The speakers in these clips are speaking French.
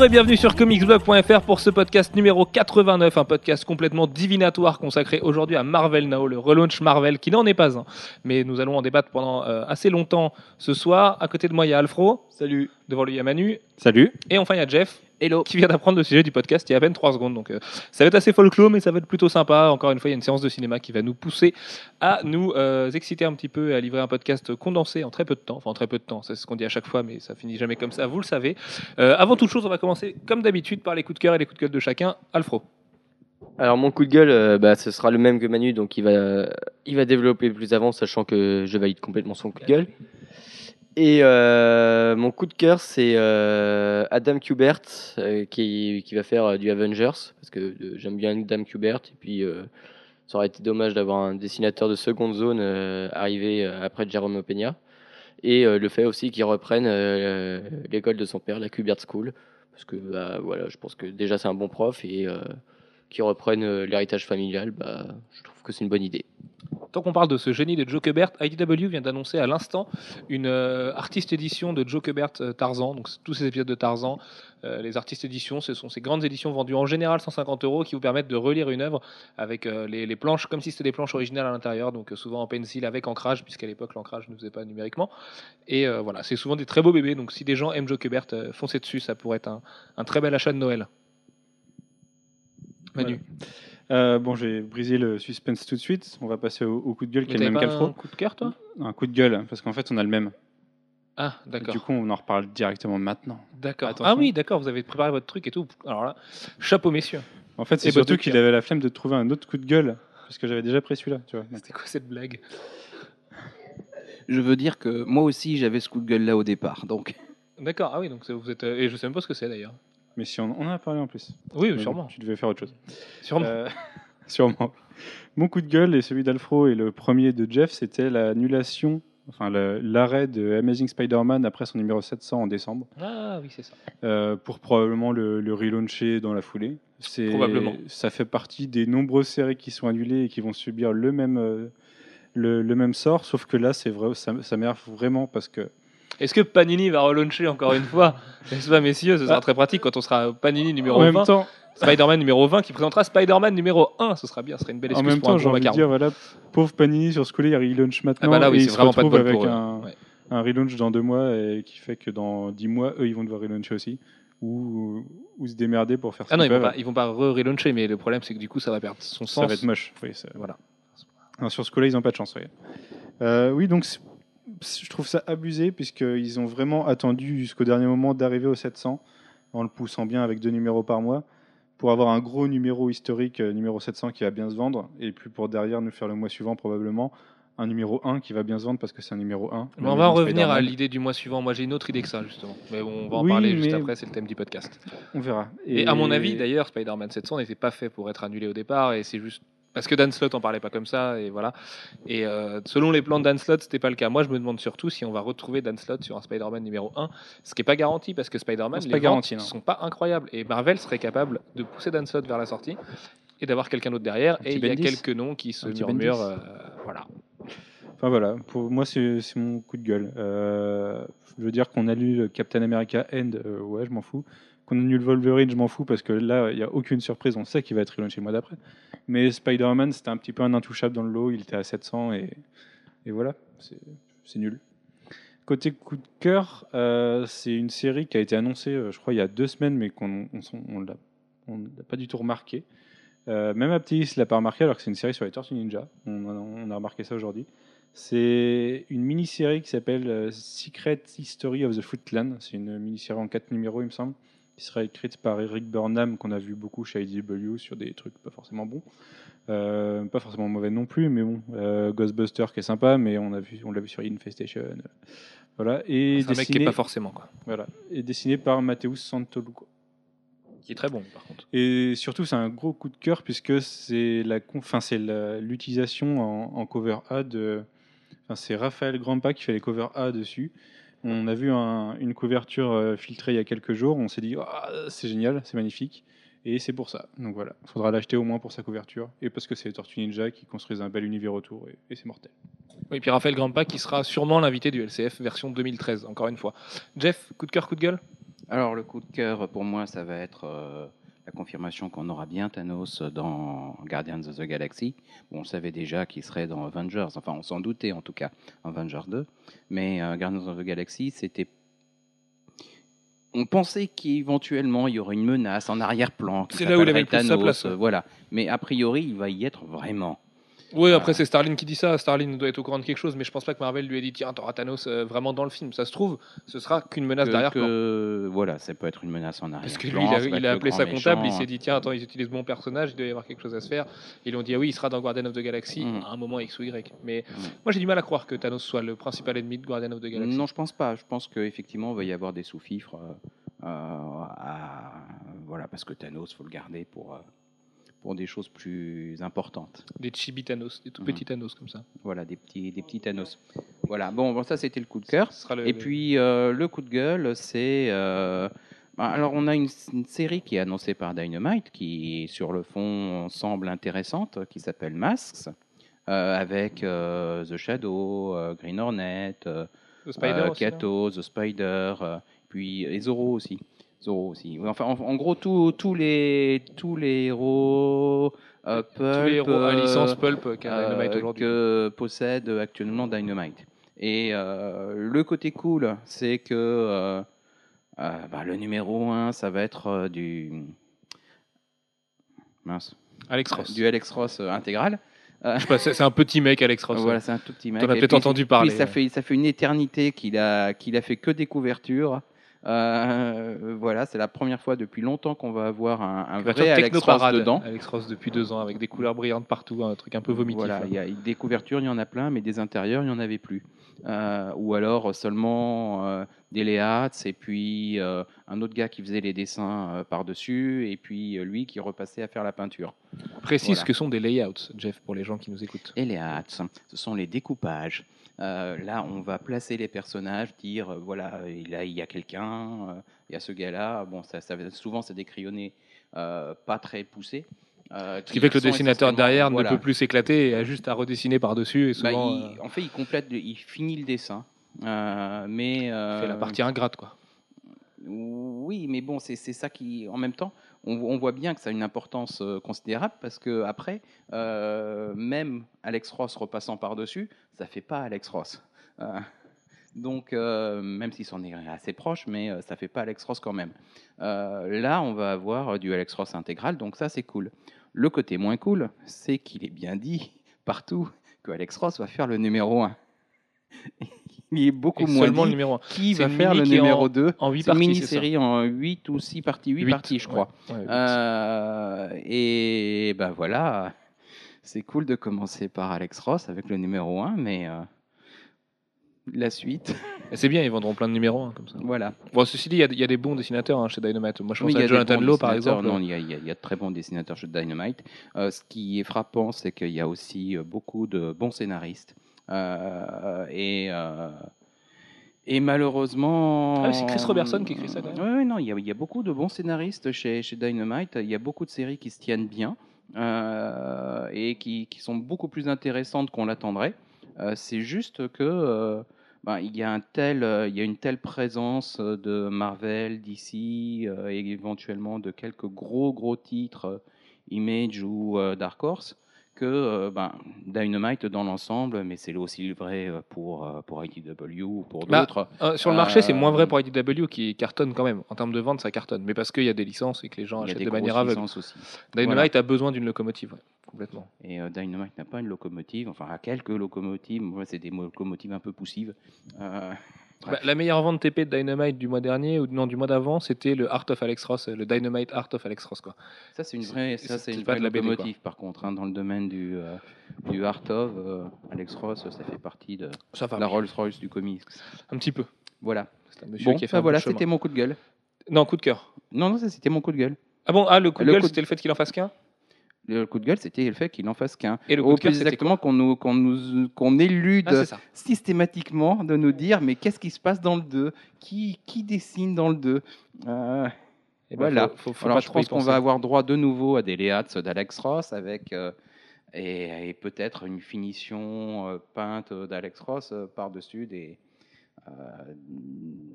Bonjour et bienvenue sur comicsblog.fr pour ce podcast numéro 89, un podcast complètement divinatoire consacré aujourd'hui à Marvel Now, le relaunch Marvel qui n'en est pas un. Mais nous allons en débattre pendant euh, assez longtemps ce soir. À côté de moi, il y a Alfro. Salut. Devant lui, il y a Manu. Salut. Et enfin, il y a Jeff. Hello. Qui vient d'apprendre le sujet du podcast il y a à peine 3 secondes. Donc, euh, ça va être assez folklore, mais ça va être plutôt sympa. Encore une fois, il y a une séance de cinéma qui va nous pousser à nous euh, exciter un petit peu et à livrer un podcast condensé en très peu de temps. Enfin, en très peu de temps, c'est ce qu'on dit à chaque fois, mais ça finit jamais comme ça, vous le savez. Euh, avant toute chose, on va commencer comme d'habitude par les coups de cœur et les coups de gueule de chacun. Alfro. Alors mon coup de gueule, euh, bah, ce sera le même que Manu, donc il va, il va développer plus avant, sachant que je valide complètement son coup de gueule. Et euh, mon coup de cœur, c'est euh, Adam Kubert, euh, qui, va faire du Avengers, parce que j'aime bien Adam Kubert, et puis ça aurait été dommage d'avoir un dessinateur de seconde zone arrivé après Jerome Peña. Et le fait aussi qu'il reprenne l'école de son père, la Kubert School, parce que bah, voilà, je pense que déjà c'est un bon prof, et qu'ils reprennent euh, l'héritage familial, bah, je trouve que c'est une bonne idée. Tant qu'on parle de ce génie de Joe Kubert, IDW vient d'annoncer à l'instant une euh, artiste édition de Joe Kubert euh, Tarzan. Donc tous ces épisodes de Tarzan, les artistes éditions, ce sont ces grandes éditions vendues en général 150 euros qui vous permettent de relire une œuvre avec les, planches comme si c'était des planches originales à l'intérieur, donc souvent en pencil avec ancrage, puisqu'à l'époque l'ancrage ne faisait pas numériquement. Et voilà, c'est souvent des très beaux bébés. Donc si des gens aiment Joe Kubert, foncez dessus, ça pourrait être un très bel achat de Noël. Manu, Euh, bon, j'ai brisé le suspense tout de suite. On va passer au, au coup de gueule qui est le même pas un qu'Alfro. coup de cœur toi? Un coup de gueule, parce qu'en fait, on a le même. Ah, d'accord. Du coup, on en reparle directement maintenant. D'accord. Ah oui, d'accord, vous avez préparé votre truc et tout. Alors là, chapeau messieurs. En fait, c'est surtout qu'il avait la flemme de trouver un autre coup de gueule, parce que j'avais déjà pris celui-là. Tu vois. C'était quoi cette blague? Je veux dire que moi aussi j'avais ce coup de gueule là au départ. Donc D'accord, ah oui, donc vous êtes. Et je sais même pas ce que c'est d'ailleurs. Mais si on, on en a parlé en plus. Oui, sûrement. Tu devais faire autre chose. sûrement. Euh, sûrement. Mon coup de gueule et celui d'Alfro et le premier de Jeff, c'était l'annulation, enfin l'arrêt de Amazing Spider-Man après son numéro 700 en décembre. Ah oui, c'est ça. euh, pour probablement le, le relauncher dans la foulée. Probablement. Ça fait partie des nombreuses séries qui sont annulées et qui vont subir le même, euh, le, le même sort, sauf que là, c'est vrai, ça, ça m'énerve vraiment parce que Est-ce que Panini va relauncher encore une fois N'est-ce pas, messieurs? Ce sera Ah. très pratique quand on sera Panini numéro en même 20, temps, Spider-Man numéro 20 qui présentera Spider-Man numéro 1. Ce sera bien, ce serait une belle en excuse même pour un temps, j'ai envie de dire, voilà, pauvre Panini sur ce coup-là, il relaunch Ah maintenant bah là, oui, et c'est il se vraiment pas de avec pour un, Ouais. un relaunch dans deux mois et qui fait que dans dix mois, eux, ils vont devoir relauncher aussi ou, ou se démerder pour faire ce Ah non, ils vont pas, ils vont pas re-relauncher, mais le problème c'est que du coup ça va perdre son Ça sens. va être moche. Oui, ça- Voilà. Non, sur ce coup-là, ils n'ont pas de chance. oui. Euh, oui, donc je trouve ça abusé puisqu'ils ont vraiment attendu jusqu'au dernier moment d'arriver au 700 en le poussant bien avec deux numéros par mois pour avoir un gros numéro historique, euh, numéro 700 qui va bien se vendre et puis pour derrière nous faire le mois suivant probablement un numéro 1 qui va bien se vendre parce que c'est un numéro 1. Mais on va en revenir à l'idée du mois suivant. Moi j'ai une autre idée que ça justement. Mais on va en Oui, parler juste après, c'est le thème du podcast. On verra. Et, à mon avis, d'ailleurs, Spider-Man 700 n'était pas fait pour être annulé au départ, et c'est juste parce que Dan Slott en parlait pas comme ça, et voilà. Et euh, selon les plans de Dan Slott, c'était pas le cas. Moi, je me demande surtout si on va retrouver Dan Slott sur un Spider-Man numéro 1, ce qui est pas garanti parce que Spider-Man, les pas ventes garanti, non. sont pas incroyables, et Marvel serait capable de pousser Dan Slott vers la sortie et d'avoir quelqu'un d'autre derrière. Un Et il y a quelques noms qui se murmurent, euh, voilà. Enfin voilà, pour moi c'est mon coup de gueule. Euh, je veux dire qu'on annule Captain America End, euh, ouais je m'en fous. Qu'on annule Wolverine, je m'en fous parce que là il n'y a aucune surprise, on sait qu'il va être relaunché le mois d'après. Mais Spider-Man c'était un petit peu un intouchable dans le lot, il était à 700 et, et voilà, c'est nul. Côté coup de cœur, euh, c'est une série qui a été annoncée euh, je crois il y a deux semaines mais qu'on on, s'en- on l'a pas du tout remarqué. Euh, même Aptis l'a pas remarqué alors que c'est une série sur les Tortues Ninja. On a, on a remarqué ça aujourd'hui. C'est une mini-série qui s'appelle euh, Secret History of the Foot Clan. C'est une mini-série en quatre numéros, il me semble, qui sera écrite par Eric Burnham, qu'on a vu beaucoup chez IDW sur des trucs pas forcément bons. Euh, pas forcément mauvais non plus, mais bon. Euh, Ghostbuster qui est sympa, mais on a vu, on l'a vu sur Infestation. Voilà. Et C'est un mec qui est pas forcément, quoi. voilà. Et dessiné par Mateusz Santoluco. Qui est très bon, par contre. Et surtout, c'est un gros coup de cœur puisque c'est la, con- enfin, c'est la- l'utilisation en, en cover A de. Enfin, c'est Raphaël Grandpa qui fait les covers A dessus. On a vu un- une couverture euh, filtrée il y a quelques jours. On s'est dit, Ah, c'est génial, c'est magnifique. Et c'est pour ça. Donc voilà, il faudra l'acheter au moins pour sa couverture. Et parce que c'est les Tortues Ninja qui construisent un bel univers autour. Et, et c'est mortel. Oui, et puis Raphaël Grandpa qui sera sûrement l'invité du LCF version 2013, encore une fois. Jeff, coup de cœur, coup de gueule? Alors, le coup de cœur, pour moi, ça va être euh, la confirmation qu'on aura bien Thanos dans Guardians of the Galaxy. Bon, on savait déjà qu'il serait dans Avengers, enfin, on s'en doutait en tout cas, Avengers 2. Mais euh, Guardians of the Galaxy, c'était. On pensait qu'éventuellement il y aurait une menace en arrière-plan. C'est là où il avait le s'appellerait plus sa Thanos, place, Voilà. Mais a priori, il va y être vraiment. Oui, après c'est Starlin qui dit ça. Starlin doit être au courant de quelque chose, mais je pense pas que Marvel lui ait dit tiens, t'auras Thanos euh, vraiment dans le film. Ça se trouve, ce sera qu'une menace que- derrière. que- voilà, ça peut être une menace en arrière. Parce que lui, il a, il a appelé sa comptable, il s'est dit tiens, attends, ils utilisent mon personnage, il doit y avoir quelque chose à se faire. Ils lui ont dit ah oui, il sera dans Guardian of the Galaxy Mm. à un moment X ou Y. Mais Mm. moi j'ai du mal à croire que Thanos soit le principal ennemi de Guardian of the Galaxy. Non, je pense pas. Je pense qu'effectivement, il va y avoir des sous-fifres. euh, euh, à- voilà, parce que Thanos, faut le garder pour, euh, pour des choses plus importantes. Des chibi Thanos, des tout Mhm. petits Thanos comme ça. Voilà, des petits, des petits Thanos. Voilà, bon, bon ça c'était le coup de cœur. Ce sera le- Et le- puis euh, le coup de gueule, c'est. euh, bah, alors, on a une, une série qui est annoncée par Dynamite, qui sur le fond semble intéressante, qui s'appelle Masks, euh, avec The Shadow, Green Hornet, le Spider Kato, The Spider, puis et Zoro aussi. Zoro aussi. Enfin, en, en gros, tous tous les tous les héros, euh, Tous les héros à licence euh, Pulp Dynamite euh, que possède actuellement Dynamite. Et le côté cool, c'est que bah, le numéro 1, ça va être du mince, Alex Ross. du Alex Ross intégral. C'est un petit mec, Alex Ross. Voilà, c'est un tout petit mec. As Et peut-être entendu parler. puis ça fait ça fait une éternité qu'il a qu'il a fait que des couvertures. Euh, voilà, c'est la première fois depuis longtemps qu'on va avoir un, un vrai Alex Ross dedans. Alex Ross depuis deux ans avec des couleurs brillantes partout, un truc un peu vomitif. Voilà, là. il y a des couvertures, il y en a plein, mais des intérieurs, il n'y en avait plus. Euh, ou alors seulement euh, des layouts et puis un autre gars qui faisait les dessins par-dessus et puis lui qui repassait à faire la peinture. Précise Voilà. ce que sont des layouts, Jeff, pour les gens qui nous écoutent. Les hats, ce sont les découpages. Euh, là, on va placer les personnages, dire euh, voilà, euh, là il y a quelqu'un, il y a ce gars-là. Bon, ça, ça, souvent c'est des crayonnés pas très poussés. euh, Ce qui fait que le dessinateur derrière voilà. ne peut plus s'éclater et a juste à redessiner par-dessus. Et Bah, euh, en fait, il complète, il finit le dessin, Euh, mais il fait la partie ingrate. Quoi. Oui, mais bon, c'est ça qui, en même temps, on, voit bien que ça a une importance euh, considérable parce que après, euh, même Alex Ross repassant par dessus, ça fait pas Alex Ross. Euh, donc, euh, même s'il s'en est assez proche, mais ça fait pas Alex Ross quand même. Là, on va avoir du Alex Ross intégral, donc ça c'est cool. Le côté moins cool, c'est qu'il est bien dit partout que Alex Ross va faire le numéro 1. Il est beaucoup moins seulement le dit numéro 1. qui va faire le numéro en- 2. En 8 C'est une parties. mini-série en 8 ou 6 parties, 8 Huit, parties, je crois. Ouais, huit. Euh, et ben voilà, c'est cool de commencer par Alex Ross avec le numéro 1, mais euh, la suite, C'est bien, ils vendront plein de numéros 1 comme ça. voilà. Bon, ceci dit, il y y, a des bons dessinateurs hein, chez Dynamite. Moi, je pense Oui, à Jonathan Lowe, par exemple. Non, il y, y y a de très bons dessinateurs chez Dynamite. Euh, ce qui est frappant, c'est qu'il y a aussi euh, beaucoup de bons scénaristes. Euh, et, euh, et malheureusement. Ah oui, c'est Chris Robertson qui écrit ça, quand même. Ouais, non, il y, a, il y a beaucoup de bons scénaristes chez, chez Dynamite. Il y a beaucoup de séries qui se tiennent bien euh, et qui, qui sont beaucoup plus intéressantes qu'on l'attendrait. Euh, c'est juste que. euh, ben, il, y a un tel, il y a une telle présence de Marvel, DC et éventuellement de quelques gros gros titres, Image ou Dark Horse, que euh, ben, Dynamite dans l'ensemble, mais c'est aussi vrai euh, pour, euh, pour IDW ou pour Bah, d'autres. Euh, sur le marché, c'est moins vrai pour IDW qui cartonne quand même. En termes de vente, ça cartonne. Mais parce qu'il y a des licences et que les gens a achètent de manière aveugle. aussi. Dynamite a besoin d'une locomotive, ouais, complètement. Et euh, Dynamite n'a pas une locomotive, enfin à quelques locomotives, moi c'est des locomotives un peu poussives. Bah, la meilleure vente TP de Dynamite du mois dernier, ou non, du mois d'avant, c'était le Art of Alex Ross, le Dynamite Art of Alex Ross. Quoi. ça c'est une vraie, ça c'est une vraie de la locomotive par contre, hein, dans le domaine du, euh, du art of, euh, Alex Ross, ça fait partie de Ça va, la Rolls Royce du comics. un petit peu. Voilà. C'est un monsieur Bon, qui a fait bah un voilà, bon c'était mon coup de gueule. Non, coup de cœur. Non, non, ça c'était mon coup de gueule. Ah bon, ah, le coup de Le gueule, coup de- c'était le fait qu'il en fasse qu'un? Le coup de gueule, c'était le fait qu'il en fasse qu'un. Et le coup de exactement qu'on nous, qu'on nous, qu'on élude Ah, systématiquement de nous dire mais qu'est-ce qui se passe dans le 2 qui, qui dessine dans le 2 Euh, Et ben, Voilà. faut- faut- faut Alors je pense qu'on va avoir droit de nouveau à des Leats d'Alex Ross avec euh, et, et peut-être une finition euh, peinte d'Alex Ross euh, par-dessus des, euh,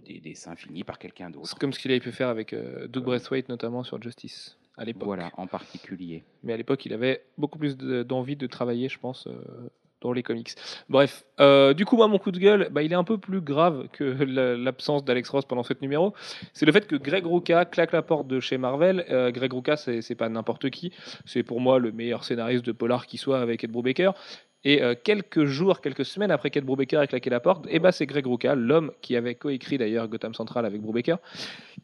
des dessins finis par quelqu'un d'autre. C'est comme ce qu'il avait pu faire avec euh, Doug Braithwaite, notamment sur Justice, à l'époque. Voilà, en particulier. Mais à l'époque, il avait beaucoup plus de- d'envie de travailler, je pense, euh, dans les comics. Bref, euh, du coup, moi, mon coup de gueule, bah, il est un peu plus grave que la- l'absence d'Alex Ross pendant ce numéro. C'est le fait que Greg Rucka claque la porte de chez Marvel. Euh, Greg Rucka, c'est pas n'importe qui. C'est pour moi le meilleur scénariste de polar qui soit avec Ed Brubaker. Et euh, quelques jours, quelques semaines après qu'Ed Brubaker ait claqué la porte, et bah, c'est Greg Rucka, l'homme qui avait coécrit d'ailleurs Gotham Central avec Brubaker,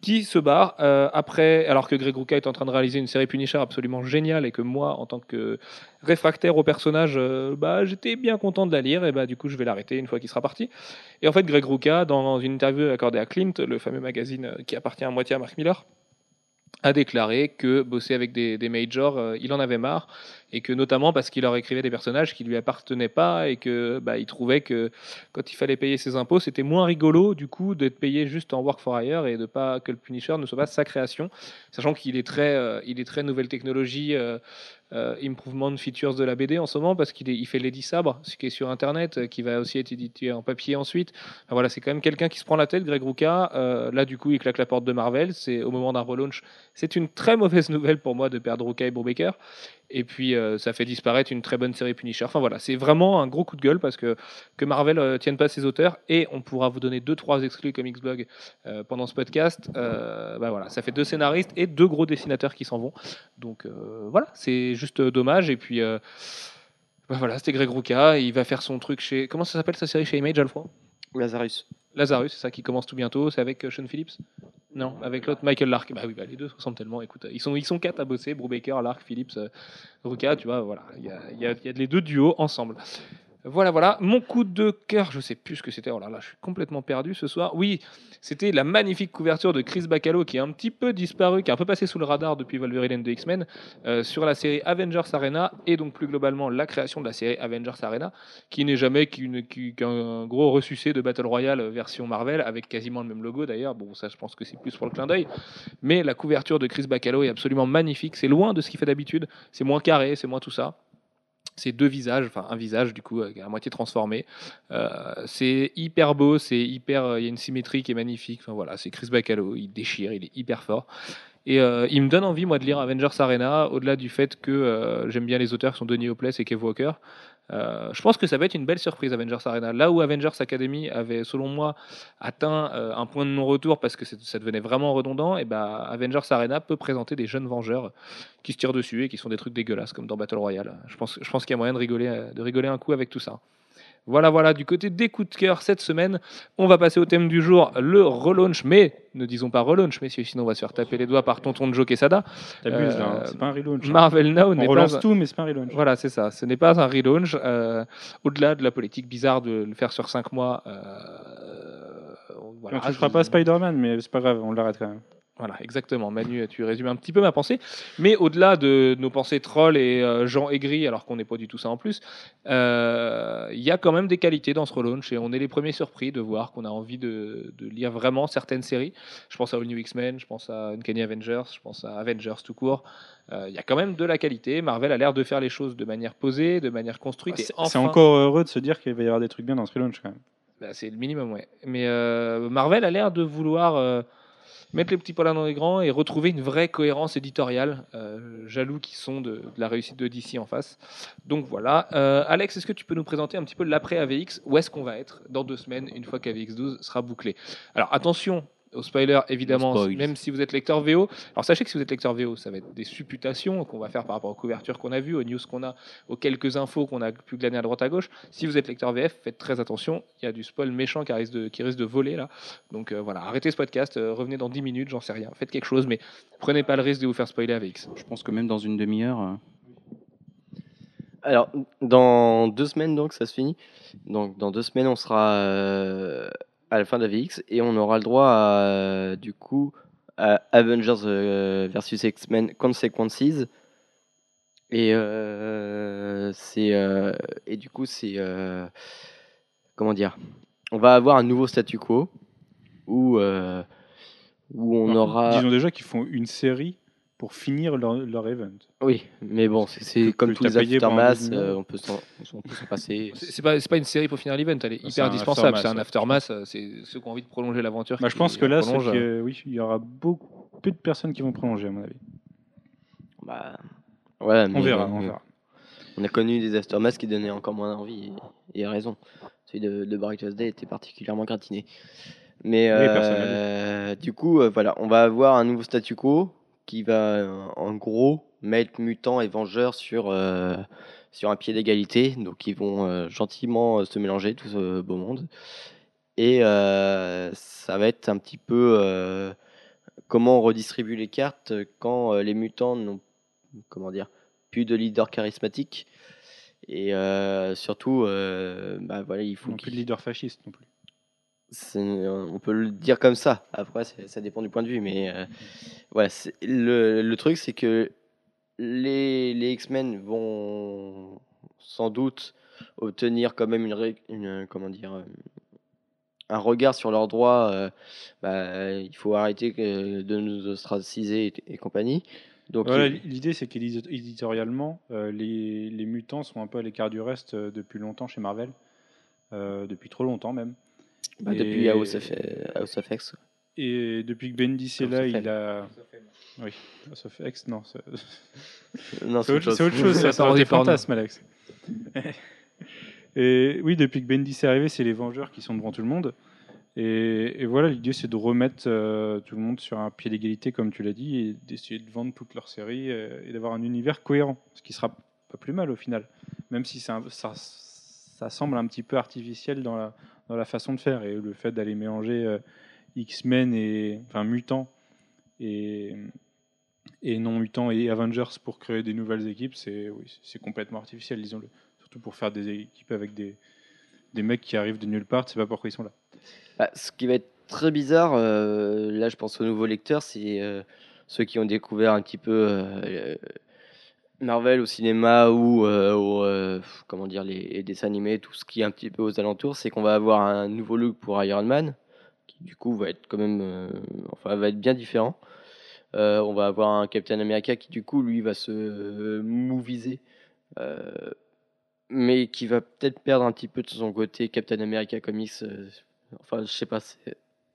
qui se barre euh, après, alors que Greg Rucka est en train de réaliser une série Punisher absolument géniale et que moi, en tant que réfractaire au personnage, euh, bah, j'étais bien content de la lire et bah, du coup, je vais l'arrêter une fois qu'il sera parti. Et en fait, Greg Rucka, dans une interview accordée à Clint, le fameux magazine qui appartient à moitié à Mark Miller, a déclaré que bosser avec des, majors, il en avait marre, et que notamment parce qu'il leur écrivait des personnages qui lui appartenaient pas, et que bah, il trouvait que quand il fallait payer ses impôts, c'était moins rigolo du coup d'être payé juste en work for hire et de pas que le Punisher ne soit pas sa création, sachant qu'il est très, euh, il est très nouvelle technologie. euh, euh, improvement features de la BD en ce moment parce qu'il il fait Lady Sabre, ce qui est sur internet, qui va aussi être édité en papier ensuite. Voilà, c'est quand même quelqu'un qui se prend la tête, Greg Rucka. Là, du coup, il claque la porte de Marvel. C'est au moment d'un relaunch. C'est une très mauvaise nouvelle pour moi de perdre Rucka et Brubaker. Et puis, euh, ça fait disparaître une très bonne série Punisher. Enfin voilà, c'est vraiment un gros coup de gueule parce que que Marvel euh, tienne pas ses auteurs et on pourra vous donner deux trois exclus Comics Blog euh, pendant ce podcast. Bah voilà, ça fait deux scénaristes et deux gros dessinateurs qui s'en vont. Donc voilà, c'est juste dommage. Et puis bah voilà, c'était Greg Rucka. Il va faire son truc chez comment ça s'appelle sa série chez Image Alfred? Lazarus. Lazarus, c'est ça qui commence tout bientôt. C'est avec Sean Phillips? Non, avec l'autre Michael Lark. Bah oui, bah, les deux se ressemblent tellement. Écoute, ils sont, ils sont quatre à bosser Brubaker, Lark, Phillips, euh, Rucka, tu vois, voilà. Il y a, il y a- il y a les deux duos ensemble. Voilà, voilà. Mon coup de cœur, je sais plus ce que c'était. Oh là là, je suis complètement perdu ce soir. Oui, c'était la magnifique couverture de Chris Bacalo qui est un petit peu disparu, qui est un peu passé sous le radar depuis Wolverine the X-Men euh, sur la série Avengers Arena et donc plus globalement la création de la série Avengers Arena qui n'est jamais qu'un gros ressucé de Battle Royale version Marvel avec quasiment le même logo d'ailleurs. Bon, ça je pense que c'est plus pour le clin d'œil. Mais la couverture de Chris Bacalo est absolument magnifique. C'est loin de ce qu'il fait d'habitude. C'est moins carré, c'est moins tout ça. C'est deux visages, enfin un visage du coup euh, à moitié transformé. Euh, c'est hyper beau, c'est hyper, euh, il y a une symétrie qui est magnifique. Enfin voilà, c'est Chris Bacalo, il déchire, il est hyper fort. Et il me donne envie moi de lire Avengers Arena, au-delà du fait que j'aime bien les auteurs qui sont Denis Hopeless et Kev Walker. Euh, je pense que ça va être une belle surprise Avengers Arena. Là où Avengers Academy avait, selon moi, atteint euh, un point de non-retour parce que ça devenait vraiment redondant, et ben Avengers Arena peut présenter des jeunes Vengeurs qui se tirent dessus et qui sont des trucs dégueulasses comme dans Battle Royale. Je pense, je pense qu'il y a moyen de rigoler, euh, de rigoler un coup avec tout ça. Voilà, voilà, du côté des coups de cœur cette semaine, on va passer au thème du jour, le relaunch, mais ne disons pas relaunch, messieurs, sinon on va se faire taper les doigts par tonton de Joe Quesada. T'abuses hein. Euh, c'est pas un relaunch. hein. Marvel Now On n'est relance pas un- tout, mais c'est pas un relaunch. voilà, c'est ça. Ce n'est pas un relaunch. euh, Au-delà de la politique bizarre de le faire sur 5 mois. euh, voilà, tu ne feras pas Spider-Man, mais c'est pas grave, on l'arrête quand même. Voilà, exactement. Manu, tu résumes un petit peu ma pensée. Mais au-delà de nos pensées trolls et euh, gens aigris, alors qu'on n'est pas du tout ça en plus, euh, il y a quand même des qualités dans ce relaunch et on est les premiers surpris de voir qu'on a envie de, de lire vraiment certaines séries. Je pense à All New X-Men, je pense à Uncanny Avengers, je pense à Avengers tout court. Euh, Il y a quand même de la qualité. Marvel a l'air de faire les choses de manière posée, de manière construite. C'est enfin- encore heureux de se dire qu'il va y avoir des trucs bien dans ce relaunch quand même. bah, c'est le minimum, ouais. Mais Marvel a l'air de vouloir mettre les petits points dans les grands et retrouver une vraie cohérence éditoriale. Euh, jaloux qui sont de, la réussite de DC en face. Donc voilà. Euh, Alex, est-ce que tu peux nous présenter un petit peu l'après AVX Où est-ce qu'on va être dans deux semaines, une fois qu'AVX 12 sera bouclé? Alors attention. Au spoiler, évidemment, même si vous êtes lecteur VO. Alors sachez que si vous êtes lecteur VO, ça va être des supputations qu'on va faire par rapport aux couvertures qu'on a vues, aux news qu'on a, aux quelques infos qu'on a pu glaner à droite à gauche. Si vous êtes lecteur VF, faites très attention. Il y a du spoil méchant qui risque de, qui risque de voler là. Donc euh, voilà, arrêtez ce podcast, euh, revenez dans 10 minutes, j'en sais rien. Faites quelque chose, mais prenez pas le risque de vous faire spoiler avec X. Je pense que même dans une demi-heure. euh, Alors, dans deux semaines, donc, ça se finit. Donc, dans deux semaines, on sera euh, à la fin de la VX et on aura le droit à, du coup, à Avengers euh, versus X-Men Consequences. Et, euh, c'est, euh, et du coup, c'est. euh, comment dire On va avoir un nouveau statu quo où, où on aura. Disons déjà qu'ils font une série pour finir leur, leur event. Oui, mais bon, c'est- comme tous les aftermaths, 12 millions. euh, on peut s'en passer. C'est pas, une série pour finir l'event, elle est C'est hyper indispensable. aftermath, C'est un aftermath, euh, c'est ceux qui ont envie de prolonger l'aventure. Bah, je pense que là, euh, oui, il y aura beaucoup peu de personnes qui vont prolonger, à mon avis. Bah, ouais, mais On verra, bon, on verra. On a connu des aftermaths qui donnaient encore moins envie, et il a raison. Celui de, de Bright Day était particulièrement gratiné. Mais Oui, euh, du coup, euh, voilà, on va avoir un nouveau statu quo qui va euh, en gros mettre mutants et vengeurs sur, euh, sur un pied d'égalité. Donc ils vont euh, gentiment se mélanger, tout ce beau monde. Et euh, ça va être un petit peu comment on redistribue les cartes quand les mutants n'ont comment dire plus de leader charismatique. Et surtout, bah voilà, il faut plus de leader fasciste non plus. On peut le dire comme ça. Après, ça dépend du point de vue, mais euh, voilà. Le, le truc, c'est que les, les X-Men vont sans doute obtenir quand même une, une comment dire euh, un regard sur leurs droits. euh, bah, il faut arrêter de nous ostraciser et, et compagnie. Donc, il- L'idée, c'est qu'éditorialement, euh, les, les mutants sont un peu à l'écart du reste depuis longtemps chez Marvel. Depuis trop longtemps même. Bah, et- depuis House of, House of X. Et depuis que Bendis est là, il a. Oui, House of X, non. C'est autre, c'est autre chose, C'est ça, des fantasmes, Alex. et oui, depuis que Bendis est arrivé, c'est les Vengeurs qui sont devant tout le monde. Et, et voilà, l'idée, c'est de remettre euh, tout le monde sur un pied d'égalité, comme tu l'as dit, et d'essayer de vendre toute leur série euh, et d'avoir un univers cohérent, ce qui sera pas plus mal au final, même si c'est un- ça, ça semble un petit peu artificiel dans la, la façon de faire. Et le fait d'aller mélanger euh, X-Men et. Enfin, mutants et, et non mutants et Avengers pour créer des nouvelles équipes, c'est c'est complètement artificiel, disons-le. Surtout pour faire des équipes avec des, des mecs qui arrivent de nulle part, sais pas pourquoi ils sont là. Bah, ce qui va être très bizarre, euh, là je pense aux nouveaux lecteurs, c'est euh, ceux qui ont découvert un petit peu Marvel au cinéma ou euh, au, euh, comment dire les, dessins animés, tout ce qui est un petit peu aux alentours, c'est qu'on va avoir un nouveau look pour Iron Man, qui du coup va être quand même, euh, enfin va être bien différent. On va avoir un Captain America qui du coup lui va se moviser. mais qui va peut-être perdre un petit peu de son côté Captain America Comics. enfin, je sais pas.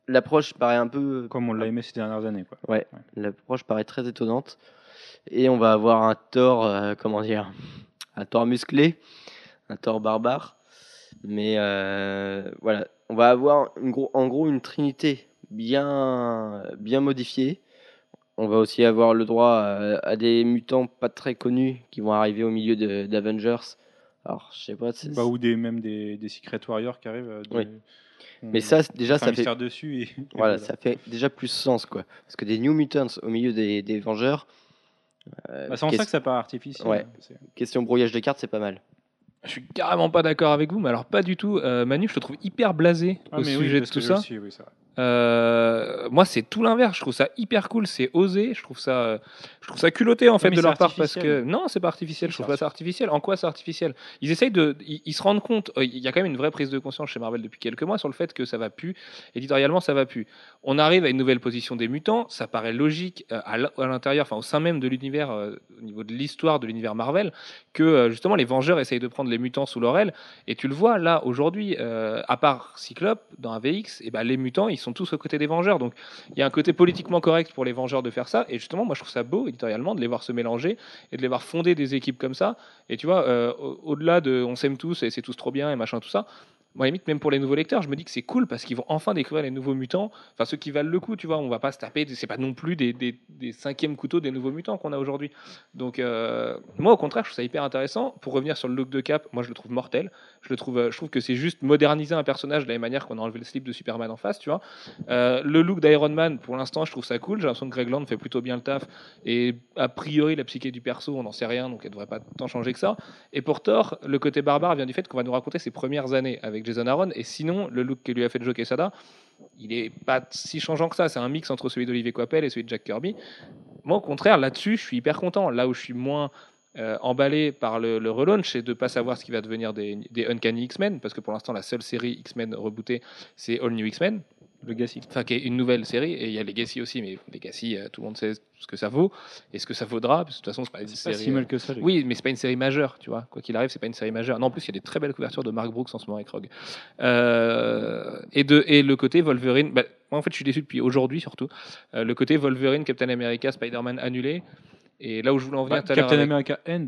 L'approche paraît un peu. Comme on l'a aimé ces dernières années. Quoi. Ouais, l'approche paraît très étonnante. Et on va avoir un Thor, euh, comment dire, un Thor musclé, un Thor barbare. Mais euh, voilà, on va avoir une gros, en gros une trinité bien, bien modifiée. On va aussi avoir le droit à, à des mutants pas très connus qui vont arriver au milieu d'Avengers. Alors, je sais pas. Bah, ou des, même des, des Secret Warriors qui arrivent. euh, de- Oui. Mais ça, déjà, ça fait, mystère dessus. Et, et voilà, ça fait déjà plus sens, quoi. Parce que des New Mutants au milieu des, des Vengeurs. Euh, Bah, c'est en ça que ça paraît artificiel. Ouais. hein, Question brouillage de cartes, c'est pas mal. Je suis carrément pas d'accord avec vous, mais alors pas du tout. Euh, Manu, je te trouve hyper blasé Ah, au mais oui, sujet de tout ça. le suis, oui, c'est vrai. Euh, moi, c'est tout l'inverse. Je trouve ça hyper cool. C'est osé. Je trouve ça, euh, je trouve ça culotté en fait de leur part parce que non, c'est pas artificiel. Je trouve pas ça artificiel. En quoi c'est artificiel? Ils essayent de, ils, ils se rendent compte. euh, Il y a quand même une vraie prise de conscience chez Marvel depuis quelques mois sur le fait que ça va plus. Éditorialement, ça va plus. On arrive à une nouvelle position des mutants. Ça paraît logique euh, à l'in- à l'intérieur, enfin au sein même de l'univers, euh, au niveau de l'histoire de l'univers Marvel, que justement les Vengeurs essayent de prendre les mutants sous leur aile. Et tu le vois là aujourd'hui, euh, à part Cyclope dans AVX, et ben les mutants ils sont tous aux côtés des Vengeurs. Donc il y a un côté politiquement correct pour les Vengeurs de faire ça. Et justement, moi je trouve ça beau de les voir se mélanger et de les voir fonder des équipes comme ça. Et tu vois, euh, au- au-delà de on s'aime tous et c'est tous trop bien et machin tout ça. Moi, limite, même pour les nouveaux lecteurs, je me dis que c'est cool parce qu'ils vont enfin découvrir les nouveaux mutants. Enfin, ceux qui valent le coup, tu vois. On va pas se taper. C'est pas non plus des, des, des cinquièmes couteaux des nouveaux mutants qu'on a aujourd'hui. Donc, euh, moi, au contraire, je trouve ça hyper intéressant. Pour revenir sur le look de Cap, moi, je le trouve mortel. Je le trouve, euh, je trouve que c'est juste moderniser un personnage de la même manière qu'on a enlevé le slip de Superman en face, tu vois. Euh, le look d'Iron Man, pour l'instant, je trouve ça cool. J'ai l'impression que Greg Land fait plutôt bien le taf. Et a priori, la psyché du perso, on n'en sait rien, donc elle devrait pas tant changer que ça. Et pour Thor, le côté barbare vient du fait qu'on va nous raconter ses premières années avec Jason Aaron. Et sinon, le look que lui a fait Joe Quesada, il est pas si changeant que ça. C'est un mix entre celui d'Olivier Coipel et celui de Jack Kirby. Moi, au contraire, là-dessus, je suis hyper content. Là où je suis moins euh, emballé par le, relaunch, c'est de pas savoir ce qui va devenir des Uncanny X-Men, parce que pour l'instant, la seule série X-Men rebootée, c'est All New X-Men. Legacy. enfin qui est une nouvelle série et il y a Legacy aussi mais Legacy euh, tout le monde sait ce que ça vaut et ce que ça vaudra parce que de toute façon c'est pas une série pas si euh, mal que ça. Oui mais c'est pas une série majeure tu vois quoi qu'il arrive c'est pas une série majeure non en plus il y a des très belles couvertures de Mark Brooks en ce moment avec Rogue Euh, et de et le côté Wolverine bah, moi en fait je suis déçu depuis aujourd'hui surtout Euh, le côté Wolverine Captain America Spider-Man annulé et là où je voulais en venir Bah, tout à l'heure Captain avec- America End,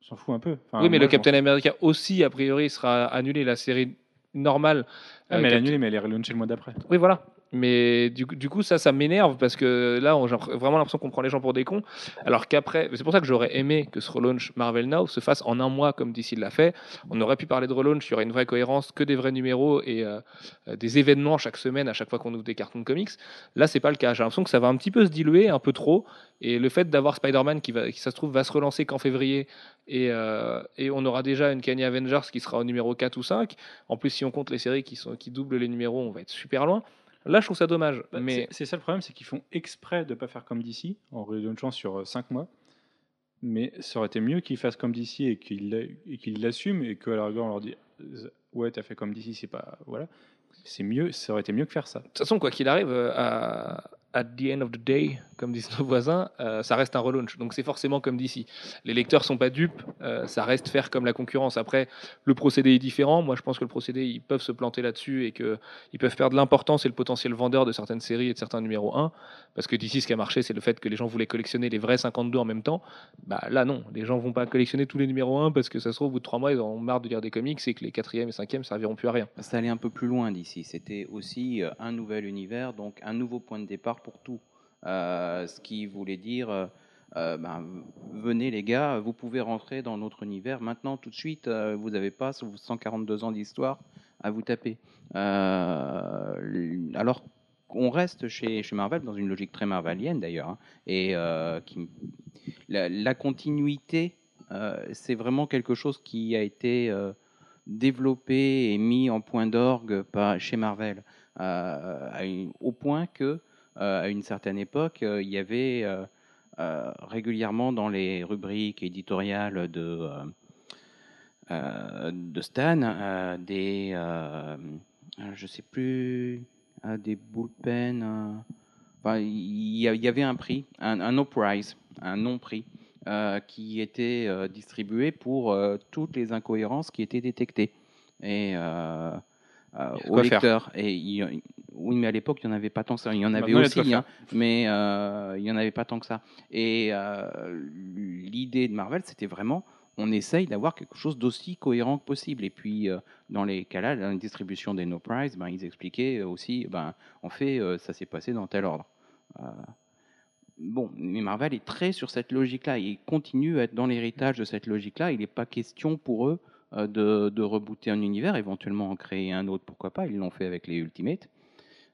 on s'en fout un peu. Enfin, oui mais moi, le Captain America aussi a priori sera annulé la série normale euh, mais elle est annulée, mais elle est relaunchée le mois d'après. Oui, voilà. Mais du, coup- ça, ça m'énerve parce que là, j'ai vraiment l'impression qu'on prend les gens pour des cons. Alors qu'après, c'est pour ça que j'aurais aimé que ce relaunch Marvel Now se fasse en un mois comme d'ici l'a fait. On aurait pu parler de relaunch, il y aurait une vraie cohérence, que des vrais numéros et euh, euh, des événements chaque semaine à chaque fois qu'on ouvre des cartons de comics. Là, c'est pas le cas. J'ai l'impression que ça va un petit peu se diluer, un peu trop. Et le fait d'avoir Spider-Man qui, ça se trouve, va se relancer qu'en février et, euh, on aura déjà une Kanye Avengers qui sera au numéro 4 ou 5. En plus, si on compte les séries qui doublent les numéros, on va être super loin. Là, je trouve ça dommage. Bah, mais c'est- ça le problème, c'est qu'ils font exprès de pas faire comme DC, en relaunchant sur 5 mois. Mais ça aurait été mieux qu'ils fassent comme DC et qu'ils l'assument et qu'à la rigueur on leur dit euh, ouais t'as fait comme DC c'est pas voilà c'est mieux ça aurait été mieux que faire ça de toute façon, quoi qu'il arrive, euh, à, at the end of the day, comme disent nos voisins, euh, ça reste un relaunch. Donc c'est forcément comme d'ici. Les lecteurs sont pas dupes, euh, ça reste faire comme la concurrence. Après, le procédé est différent. Moi, je pense que le procédé, ils peuvent se planter là-dessus et qu'ils peuvent perdre l'importance et le potentiel vendeur de certaines séries et de certains numéros 1. Parce que d'ici, ce qui a marché, c'est le fait que les gens voulaient collectionner les vrais 52 en même temps. Bah là, non, les gens vont pas collectionner tous les numéros 1 parce que ça se trouve, au bout de 3 mois, ils auront marre de lire des comics et que les 4e et 5e serviront plus à rien. Ça allait un peu plus loin d'ici. C'était aussi euh, un nouvel univers, donc un nouveau point de départ pour tout. Euh, ce qui voulait dire, euh, euh, ben, venez les gars, vous pouvez rentrer dans notre univers maintenant, tout de suite. vous n'avez pas 142 ans d'histoire à vous taper. Alors qu'on reste chez, Marvel dans une logique très marvelienne d'ailleurs, hein, et la, continuité, c'est vraiment quelque chose qui a été développé et mis en point d'orgue chez Marvel, au point que à une certaine époque, euh, il y avait euh, euh, régulièrement dans les rubriques éditoriales de, euh, euh, de Stan euh, des, euh, je sais plus, euh, des bullpens. euh, enfin, il y, avait un prix, un, un no prize, un non-prix, euh, qui était euh, distribué pour euh, toutes les incohérences qui étaient détectées. Et euh, euh, Il y a de aux quoi faire? lecteurs. Et il- oui, mais à l'époque, il n'y en avait pas tant que ça. Il y en avait Maintenant, aussi, hein, mais euh, il n'y en avait pas tant que ça. Et euh, l'idée de Marvel, c'était vraiment, on essaye d'avoir quelque chose d'aussi cohérent que possible. Et puis, euh, dans les cas-là, dans la distribution des No Prize, ben, ils expliquaient aussi, ben, en fait, ça s'est passé dans tel ordre. Bon, mais Marvel est très sur cette logique-là. Il continue à être dans l'héritage de cette logique-là. Il n'est pas question pour eux de, de rebooter un univers, éventuellement en créer un autre, pourquoi pas. Ils l'ont fait avec les Ultimates.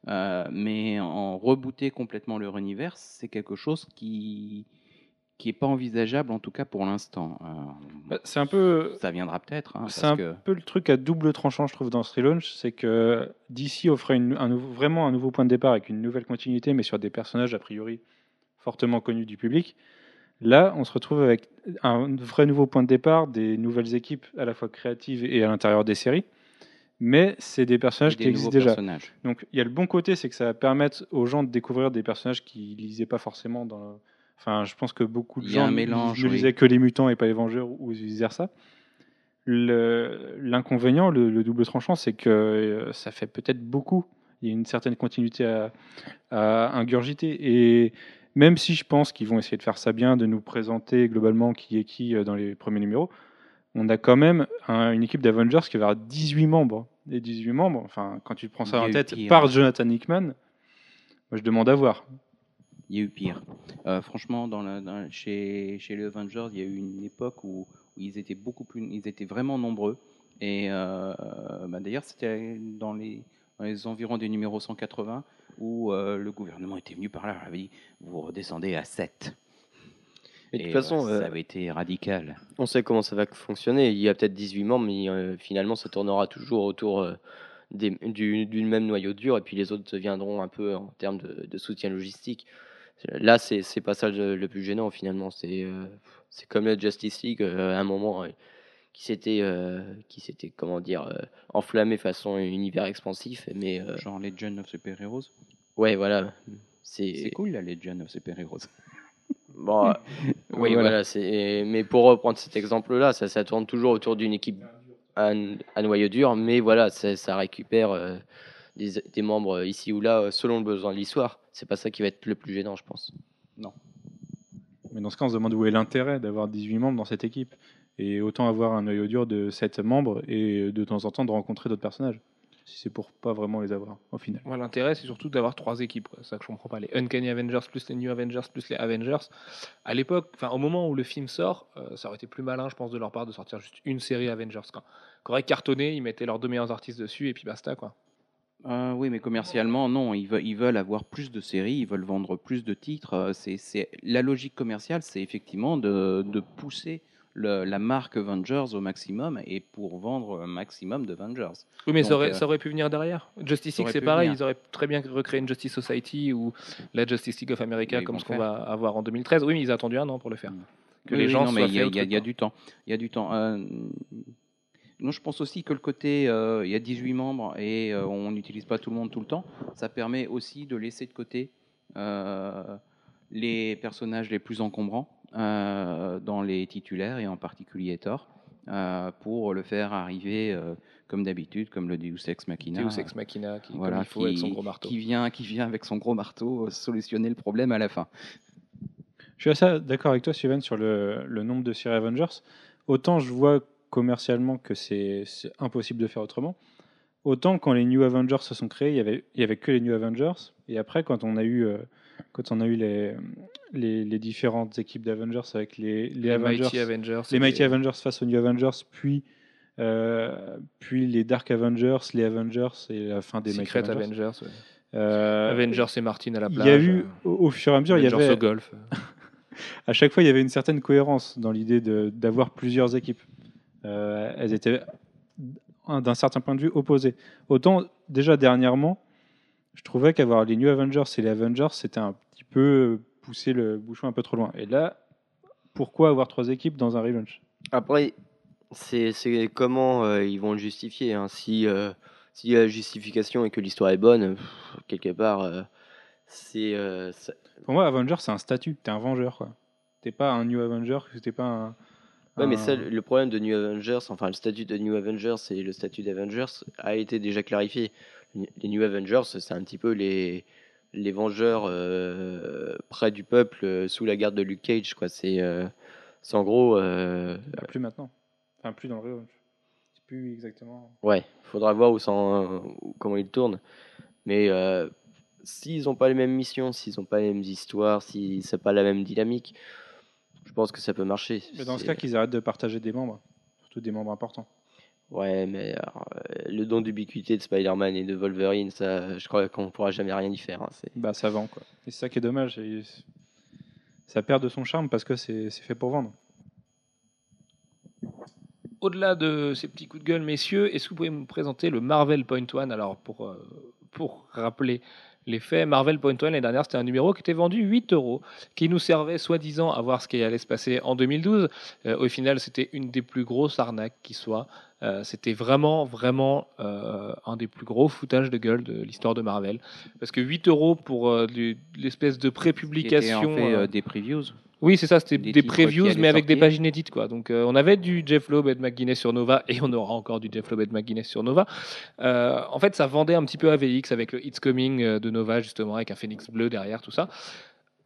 Euh, mais en rebooter complètement leur univers, c'est quelque chose qui qui n'est pas envisageable, en tout cas pour l'instant. Euh, Bah, c'est un peu ça viendra peut-être. hein, C'est un que peu le truc à double tranchant, je trouve, dans ce relaunch, c'est que DC offrait une- un nouveau- vraiment un nouveau point de départ avec une nouvelle continuité, mais sur des personnages a priori fortement connus du public. Là, on se retrouve avec un vrai nouveau point de départ, des nouvelles équipes à la fois créatives et à l'intérieur des séries, mais c'est des personnages des qui existent déjà. personnages. Donc il y a le bon côté, c'est que ça va permettre aux gens de découvrir des personnages qu'ils lisaient pas forcément dans. le- Enfin, je pense que beaucoup de gens ne- oui. lisaient que les mutants et pas les Vengeurs ou vice versa. Le- L'inconvénient, le, le double tranchant, c'est que euh, ça fait peut-être beaucoup. Il y a une certaine continuité à, à ingurgiter. Et même si je pense qu'ils vont essayer de faire ça bien, de nous présenter globalement qui est qui euh, dans les premiers numéros, on a quand même un- une équipe d'Avengers qui va avoir 18 membres. Et 18 membres, enfin, quand tu prends ça en tête pire. par Jonathan Hickman, moi je demande à voir. Il y a eu pire. Euh, franchement, dans la- dans- chez, chez les Avengers, il y a eu une époque où, où ils étaient beaucoup plus, ils étaient vraiment nombreux. Et euh, bah, d'ailleurs, c'était dans les, dans les environs des numéros 180 où euh, le gouvernement était venu par là, il avait dit vous redescendez à 7. Mais de toute façon, euh, ça euh, avait été radical. on sait comment ça va fonctionner. Il y a peut-être 18 membres, mais euh, finalement, ça tournera toujours autour des- du- d'une même noyau dur, et puis les autres viendront un peu en termes de, de soutien logistique. Là, c'est pas ça le, le plus gênant finalement. C'est euh, comme la Justice League, euh, à un moment, euh, qui s'était, qui s'était, comment dire, enflammé façon univers expansif. Mais Genre Legend of Super Heroes? ouais, voilà. C'est C'est cool la Legend of Super Heroes. Bon. euh, oui, Voilà. voilà. Mais pour reprendre cet exemple-là, ça, ça tourne toujours autour d'une équipe à, à noyau dur, mais voilà, ça, ça récupère euh, des, des membres euh, ici ou là euh, selon le besoin de l'histoire. C'est pas ça qui va être le plus gênant, je pense. Mais dans ce cas, on se demande où est l'intérêt d'avoir 18 membres dans cette équipe. Et autant avoir un noyau dur de 7 membres et de temps en temps de rencontrer d'autres personnages. Si c'est pour pas vraiment les avoir au final. Moi, l'intérêt, c'est surtout d'avoir trois équipes. C'est ça que je comprends pas. Les Uncanny Avengers plus les New Avengers plus les Avengers. À l'époque, enfin, au moment où le film sort, euh, ça aurait été plus malin, je pense, de leur part de sortir juste une série Avengers. Quoi. Qu'aurait cartonné, ils mettaient leurs deux meilleurs artistes dessus et puis basta, quoi. Euh, oui, mais commercialement, non. Ils veulent, ils veulent avoir plus de séries, ils veulent vendre plus de titres. Euh, C'est, c'est- La logique commerciale, c'est effectivement de, de pousser le- la marque Avengers au maximum et pour vendre un maximum de Avengers. Oui, mais ça, aurait, euh, ça aurait pu venir derrière. Justice League, c'est pareil. venir. Ils auraient très bien recréé une Justice Society ou la Justice League of America, Mais comme ce qu'on va avoir en 2013. Oui, mais ils ont attendu un an pour le faire. Mm. Que Oui, les oui, gens non, mais il y, a- y y du temps. Il y a du temps. Euh, non, je pense aussi que le côté, euh, il y a 18 membres et euh, on n'utilise pas tout le monde tout le temps, ça permet aussi de laisser de côté euh, les personnages les plus encombrants dans les titulaires et en particulier Thor, euh, pour le faire arriver euh, comme d'habitude, comme le Deus Ex Machina. Deus Ex Machina, qui, Voilà, comme il faut, qui, avec son gros marteau. qui vient, qui vient avec son gros marteau euh, solutionner le problème à la fin. Je suis assez d'accord avec toi, Steven, sur le, le nombre de séries Avengers. Autant je vois commercialement que c'est impossible de faire autrement. Autant quand les New Avengers se sont créés, il y avait, il y avait que les New Avengers. Et après, quand on a eu, euh, quand on a eu les, les, les différentes équipes d'Avengers avec les, les, Les Avengers, Mighty Avengers. les Mighty Avengers face aux New Avengers, puis, euh, puis les Dark Avengers, les Avengers et la fin des Mighty Secret Avengers. Avengers. ouais. Euh, Avengers et Martin à la il plage. y a eu, euh, au, au fur et à mesure, il y Avengers avait, au golf. à chaque fois, il y avait une certaine cohérence dans l'idée d'avoir plusieurs équipes. Euh, elles étaient, un- d'un certain point de vue, opposées. Autant, déjà dernièrement, je trouvais qu'avoir les New Avengers et les Avengers, c'était un petit peu pousser le bouchon un peu trop loin. Et là, pourquoi avoir trois équipes dans un relaunch? Après, c'est comment euh, ils vont le justifier. hein. Si, euh, si la justification et que l'histoire est bonne, pff, quelque part, euh, c'est. euh, Pour moi, Avenger, c'est un statut. T'es un vengeur, quoi. T'es pas un New Avenger, t'es pas un. Ouais, mais ça, le le problème de New Avengers, enfin le statut de New Avengers et le statut d'Avengers a été déjà clarifié. Les New Avengers, c'est un petit peu les, les vengeurs euh, près du peuple euh, sous la garde de Luke Cage. quoi. C'est euh, c'est en gros. Bah, plus maintenant. Enfin, plus dans le. C'est plus exactement. Ouais, faudra voir où où- comment ils tournent. Mais s'ils n'ont pas les mêmes missions, s'ils n'ont pas les mêmes histoires, si c'est pas la même dynamique, je pense que ça peut marcher. Mais dans ce cas, qu'ils arrêtent de partager des membres. Surtout des membres importants. Ouais, mais alors, euh, le don d'ubiquité de Spider-Man et de Wolverine, ça, je crois qu'on pourra jamais rien y faire. hein, c'est- Bah, ça vend, quoi. Et c'est ça qui est dommage. Ça perd de son charme parce que c'est c'est fait pour vendre. Au-delà de ces petits coups de gueule, messieurs, est-ce que vous pouvez me présenter le Marvel Point One? Alors, pour, euh, pour rappeler les faits, Marvel Point One, l'année dernière, c'était un numéro qui était vendu 8 euros, qui nous servait soi-disant à voir ce qui allait se passer en 2012. Euh, au final, c'était une des plus grosses arnaques qui soit. Euh, c'était vraiment, vraiment euh, un des plus gros foutages de gueule de l'histoire de Marvel. Parce que 8 euros pour euh, l'espèce de prépublication. en fait des previews. oui, c'est ça, c'était Des previews, mais avec des pages inédites. Quoi. Donc, euh, on avait du Jeff Loeb et de McGuinness sur Nova, et on aura encore du Jeff Loeb et de McGuinness sur Nova. Euh, en fait, ça vendait un petit peu AVX avec le It's Coming de Nova, justement, avec un phénix bleu derrière, tout ça.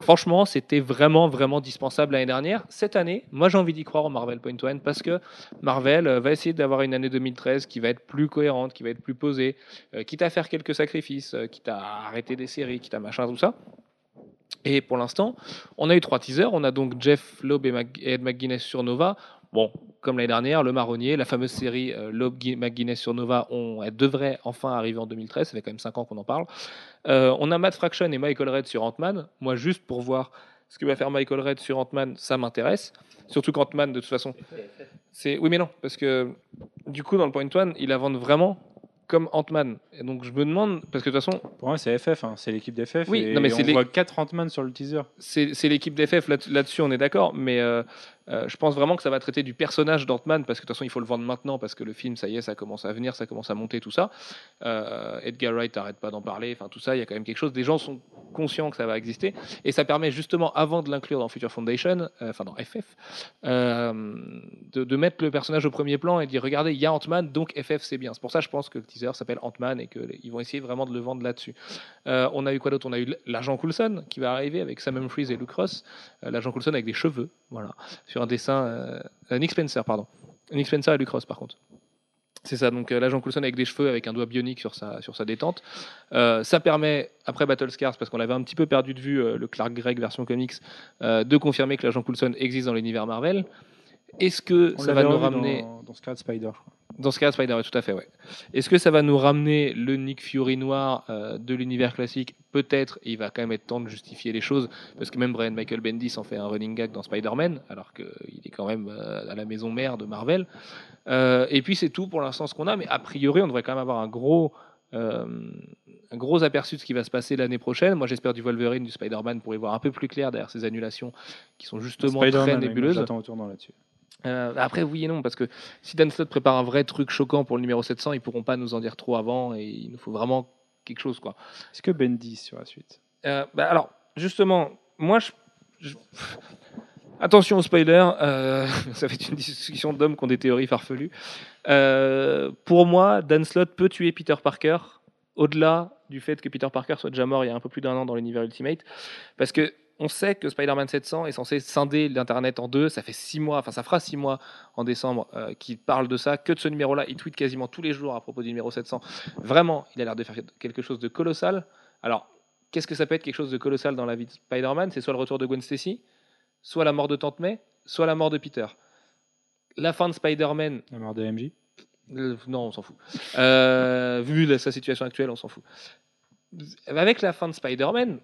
Franchement, c'était vraiment, vraiment dispensable l'année dernière. Cette année, moi, j'ai envie d'y croire au Marvel Point One parce que Marvel euh, va essayer d'avoir une année 2013 qui va être plus cohérente, qui va être plus posée, euh, quitte à faire quelques sacrifices, euh, quitte à arrêter des séries, quitte à machin, tout ça. Et pour l'instant, on a eu trois teasers. On a donc Jeff Loeb et, et Ed McGuinness sur Nova. Bon, comme l'année dernière, Le Marronnier, la fameuse série euh, Gui- McGuinness sur Nova, on, elle devrait enfin arriver en 2013. Ça fait quand même 5 ans qu'on en parle. Euh, on a Matt Fraction et Michael Red sur Ant-Man. Moi, juste pour voir ce que va faire Michael Red sur Ant-Man, ça m'intéresse. Surtout qu'Ant-Man, de toute façon, c'est. Oui, mais non, parce que du coup, dans le Point One, ils la vendent vraiment comme Ant-Man. Et donc, je me demande, parce que de toute façon, Pour moi, c'est FF. hein, C'est l'équipe d'FF. Oui, et non, mais c'est on voit 4 Ant-Man sur le teaser. c'est l'équipe d'FF là- là-dessus, on est d'accord, mais Euh, je pense vraiment que ça va traiter du personnage d'Ant-Man parce que de toute façon il faut le vendre maintenant parce que le film ça y est ça commence à venir ça commence à monter tout ça. Euh, Edgar Wright n'arrête pas d'en parler enfin tout ça il y a quand même quelque chose. Des gens sont conscients que ça va exister. Et ça permet justement avant de l'inclure dans Future Foundation euh, enfin dans FF euh, de, mettre le personnage au premier plan et de dire regardez il y a Ant-Man donc FF c'est bien. C'est pour ça je pense que le teaser s'appelle Ant-Man et qu'ils vont essayer vraiment de le vendre là-dessus. Euh, on a eu quoi d'autre? On a eu l'agent Coulson qui va arriver avec Sam Humphries et Luke Ross. Euh, l'agent Coulson avec des cheveux voilà un dessin euh, euh, Nick Spencer pardon Nick Spencer et Luke Ross par contre c'est ça, donc euh, l'agent Coulson avec des cheveux, avec un doigt bionique sur sa, sur sa détente. Euh, ça permet, après Battle Scars, parce qu'on avait un petit peu perdu de vue euh, le Clark Gregg version comics, euh, de confirmer que l'agent Coulson existe dans l'univers Marvel. Est-ce que On ça va nous ramener. dans, dans Scarlet Spider, je crois. Dans ce cas, Spider, ouais, tout à fait, ouais. Est-ce que ça va nous ramener le Nick Fury noir euh, de l'univers classique? Peut-être, il va quand même être temps de justifier les choses, parce que même Brian Michael Bendis en fait un running gag dans Spider-Man, alors qu'il est quand même euh, à la maison mère de Marvel. Euh, et puis c'est tout pour l'instant ce qu'on a, mais a priori, on devrait quand même avoir un gros, euh, un gros aperçu de ce qui va se passer l'année prochaine. Moi, j'espère du Wolverine, du Spider-Man pour y voir un peu plus clair derrière ces annulations qui sont justement très Spider-Man, nébuleuses. J'attends au tournant là-dessus. Euh, après, oui et non, parce que si Dan Slott prépare un vrai truc choquant pour le numéro 700, ils pourront pas nous en dire trop avant et il nous faut vraiment quelque chose. quoi. Est-ce que Bendy sur la suite? Euh, bah, alors, justement, moi, je. je- Attention au spoiler, euh, ça fait une discussion d'hommes qui ont des théories farfelues. Euh, pour moi, Dan Slott peut tuer Peter Parker, au-delà du fait que Peter Parker soit déjà mort il y a un peu plus d'un an dans l'univers Ultimate, parce que on sait que Spider-Man 700 est censé scinder l'internet en deux. Ça fait six mois, enfin ça fera six mois en décembre euh, qu'il parle de ça, que de ce numéro-là. Il tweet quasiment tous les jours à propos du numéro 700. Vraiment, il a l'air de faire quelque chose de colossal. Alors, qu'est-ce que ça peut être quelque chose de colossal dans la vie de Spider-Man? C'est soit le retour de Gwen Stacy, soit la mort de Tante May, soit la mort de Peter. La fin de Spider-Man, La mort des MJ euh, non, on s'en fout. Euh, vu la- sa situation actuelle, on s'en fout. Avec la fin de Spider-Man,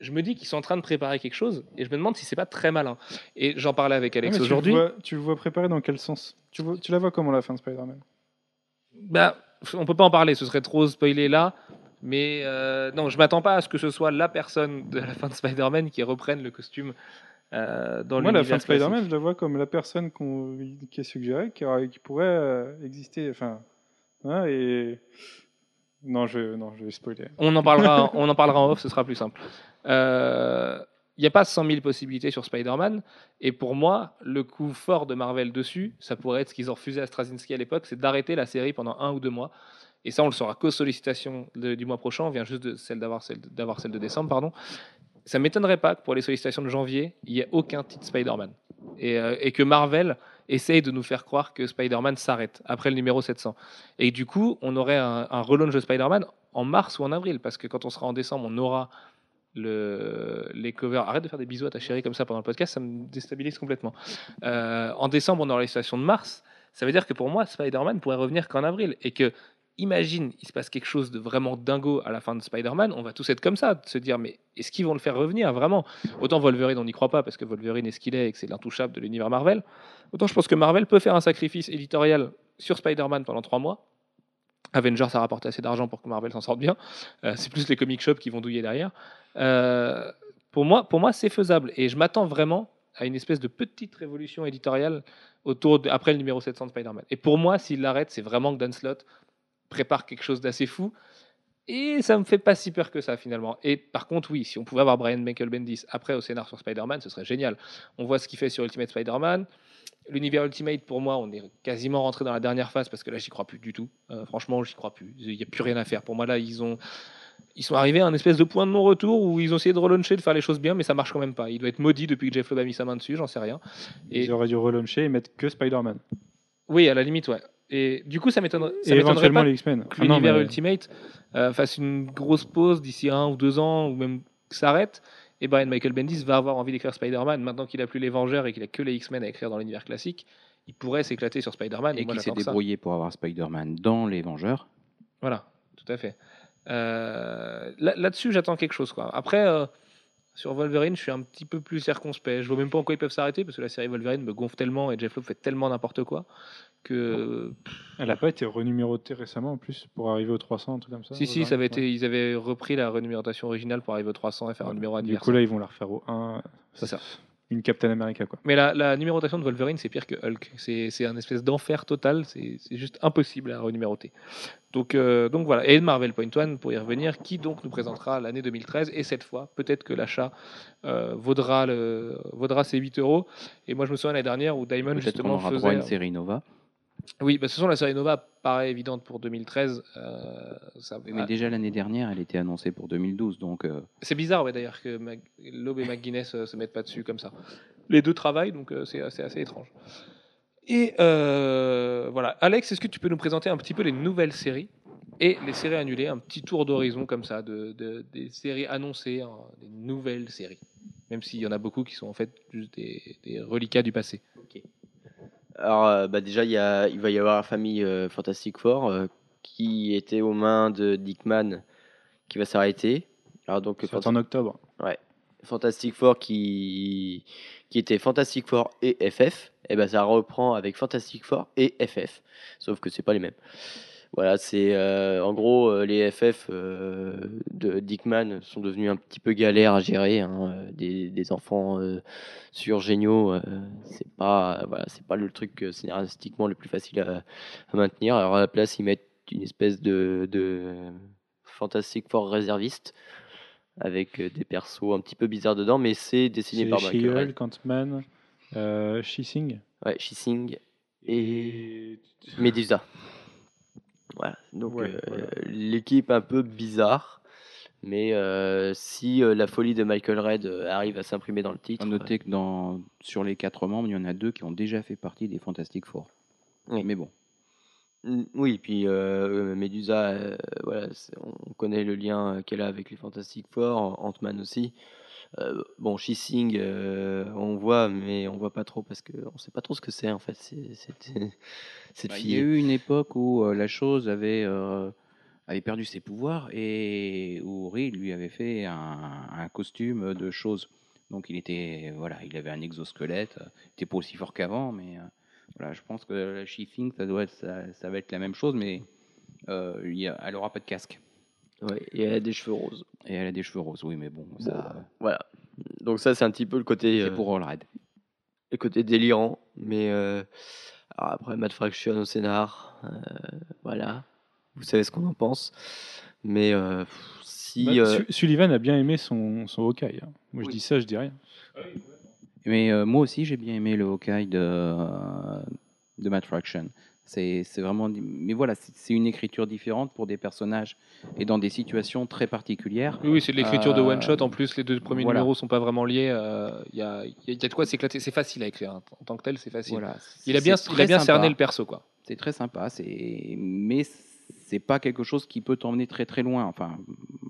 je me dis qu'ils sont en train de préparer quelque chose et je me demande si c'est pas très malin. Et j'en parlais avec Ah, Alex le aujourd'hui. Tu le vois préparé dans quel sens? Tu, vois- tu la vois comment la fin de Spider-Man? Bah, on peut pas en parler, ce serait trop spoilé là. Mais euh, non, je m'attends pas à ce que ce soit la personne de la fin de Spider-Man qui reprenne le costume euh, dans Moi, la fin de Spider-Man, je la vois comme la personne qu'on- qui est suggérée, qui, qui pourrait euh, exister. Enfin, hein, et non, je, non, je vais spoiler. On en parlera, on en parlera en off, ce sera plus simple. Euh, Il n'y a pas 100 000 possibilités sur Spider-Man, et pour moi, le coup fort de Marvel dessus, ça pourrait être ce qu'ils ont refusé à Straczynski à l'époque, c'est d'arrêter la série pendant un ou deux mois. Et ça, on le saura qu'aux sollicitations de- du mois prochain. On vient juste de celle d'avoir celle, d'avoir celle de décembre, pardon. Ça m'étonnerait pas que pour les sollicitations de janvier, il n'y ait aucun titre Spider-Man. Et, euh, et que Marvel essaye de nous faire croire que Spider-Man s'arrête après le numéro 700. Et du coup, on aurait un, un relaunch de Spider-Man en mars ou en avril, parce que quand on sera en décembre, on aura le, les covers. Arrête de faire des bisous à ta chérie comme ça pendant le podcast, ça me déstabilise complètement. Euh, en décembre, on aura les stations de mars. Ça veut dire que pour moi, Spider-Man pourrait revenir qu'en avril. Et que, imagine, il se passe quelque chose de vraiment dingo à la fin de Spider-Man, on va tous être comme ça, de se dire, mais est-ce qu'ils vont le faire revenir vraiment? Autant Wolverine, on n'y croit pas, parce que Wolverine est ce qu'il est et que c'est l'intouchable de l'univers Marvel. Autant je pense que Marvel peut faire un sacrifice éditorial sur Spider-Man pendant trois mois. Avengers a rapporté assez d'argent pour que Marvel s'en sorte bien. Euh, c'est plus les comic shops qui vont douiller derrière. Euh, pour moi, pour moi c'est faisable. Et je m'attends vraiment à une espèce de petite révolution éditoriale autour après le numéro 700 de Spider-Man. Et pour moi, s'il l'arrête, c'est vraiment que Dan Slott prépare quelque chose d'assez fou. Et ça me fait pas si peur que ça finalement. Et par contre, oui, si on pouvait avoir Brian Michael Bendis après au scénar sur Spider-Man, ce serait génial. On voit ce qu'il fait sur Ultimate Spider-Man. L'univers Ultimate, pour moi, on est quasiment rentré dans la dernière phase parce que là, j'y crois plus du tout. Euh, franchement, j'y crois plus. Il n'y a plus rien à faire. Pour moi, là, ils ont. Ils sont arrivés à un espèce de point de non-retour où ils ont essayé de relauncher, de faire les choses bien, mais ça marche quand même pas. Il doit être maudit depuis que Jeff Loeb a mis sa main dessus, j'en sais rien. Et Ils auraient dû relauncher et mettre que Spider-Man. oui, à la limite, ouais. Et du coup, ça m'étonnerait éventuellement pas les X-Men. que Ah l'univers mais- Ultimate euh, fasse une grosse pause d'ici un ou deux ans, ou même s'arrête. Et Brian Michael Bendis va avoir envie d'écrire Spider-Man. Maintenant qu'il a plus les Vengeurs et qu'il a que les X-Men à écrire dans l'univers classique, il pourrait s'éclater sur Spider-Man. Et moi, qui s'est débrouillé pour avoir Spider-Man dans Les Vengeurs. Voilà, tout à fait. Euh, là- Là-dessus, j'attends quelque chose. Quoi. Après, euh, sur Wolverine, je suis un petit peu plus circonspect. Je vois même pas en quoi ils peuvent s'arrêter parce que la série Wolverine me gonfle tellement et Jeff Loeb fait tellement n'importe quoi que Elle n'a pas été renumérotée récemment en plus pour arriver aux 300, un truc comme ça. Si, si, ça avait été, ils avaient repris la renumérotation originale pour arriver au 300 et faire un numéro Du anniversaire. coup, là, ils vont la refaire au 1. C'est ça. une Captain America quoi. Mais la, la numérotation de Wolverine, c'est pire que Hulk. C'est c'est un espèce d'enfer total. C'est c'est juste impossible à renuméroter. Donc, euh, donc voilà. Et Marvel Point One, pour y revenir, qui donc nous présentera l'année 2013. Et cette fois, peut-être que l'achat euh, vaudra, le, vaudra ses 8 euros. Et moi, je me souviens l'année dernière où Diamond justement aura faisait. droit à une série Nova. Oui, bah, ce sont la série Nova paraît évidente pour 2013. euh, ça, Oui, mais déjà l'année dernière, elle était annoncée pour 2012. Donc, euh, C'est bizarre, ouais, d'ailleurs, que Mag- Loeb et McGuinness euh, se mettent pas dessus comme ça. Les deux travaillent, donc euh, c'est assez, assez étrange. Et voilà. Alex, est-ce que tu peux nous présenter un petit peu les nouvelles séries et les séries annulées, un petit tour d'horizon comme ça, de, de- des séries annoncées, hein, des nouvelles séries Même s'il y en a beaucoup qui sont en fait juste des, des reliquats du passé. Alors, euh, bah, déjà, il, y a, il va y avoir la famille euh, Fantastic Four euh, qui était aux mains de Dickman qui va s'arrêter. Alors, donc, Fanta- en octobre. Fantastic Four qui, qui était Fantastic Four et FF, et ben ça reprend avec Fantastic Four et FF, sauf que c'est pas les mêmes. Voilà, c'est euh, en gros euh, les FF euh, de Dickman sont devenus un petit peu galères à gérer, hein, des, des enfants euh, surgéniaux, c'est pas voilà, c'est pas le truc scénaristiquement le plus facile à, à maintenir. Alors à la place ils mettent une espèce de, de Fantastic Four réserviste avec des persos un petit peu bizarres dedans, mais c'est dessiné par Michael Red. She-Hulk, Ant-Man, euh, She-Sing. Ouais, She-Sing et Medusa. Voilà, donc Ouais, euh, voilà. l'équipe un peu bizarre, mais euh, si euh, la folie de Michael Red euh, arrive à s'imprimer dans le titre, à noter que dans, sur les quatre membres, il y en a deux qui ont déjà fait partie des Fantastic Four. Oui. Mais bon, Oui, puis Medusa, voilà, on connaît le lien qu'elle a avec les Fantastic Four, Ant-Man aussi. Euh, bon, She-Sing, euh, on voit, mais on voit pas trop parce qu'on sait pas trop ce que c'est en fait. C'est, c'est- cette Bah, il y a fille. eu une époque où euh, la chose avait, avait perdu ses pouvoirs et où Reed lui avait fait un, un costume de chose. Donc il était, voilà, il avait un exosquelette. Il était pas aussi fort qu'avant, mais voilà, je pense que la She-Thing, ça doit être, ça, ça va être la même chose, mais il y a- elle aura pas de casque Ouais, et elle a des cheveux roses. et elle a des cheveux roses. Oui, mais bon, ça, Voilà. Donc ça, c'est un petit peu le côté, c'est euh, pour All Red. le côté délirant, mais euh, alors après Matt Fraction au scénar, euh, voilà. Vous savez ce qu'on en pense, mais euh, si Bah, euh, Su- Sullivan a bien aimé son, son Hawkeye. hein. Moi, je dis ça, je dis rien. Mais euh, moi aussi, j'ai bien aimé le Hawkeye de, de Matt Fraction. C'est vraiment. Mais voilà, c'est une écriture différente pour des personnages et dans des situations très particulières. Oui, oui, c'est de l'écriture de Euh, one shot. En plus, les deux premiers voilà. numéros sont pas vraiment liés. euh, Il y, a, il y a- il y a de quoi s'éclater. C'est facile à écrire. hein. En tant que tel, c'est facile. Voilà. Il a bien, il a bien sympa. cerné le perso, quoi. C'est très sympa. Mais c'est pas quelque chose qui peut t'emmener très très loin. Enfin,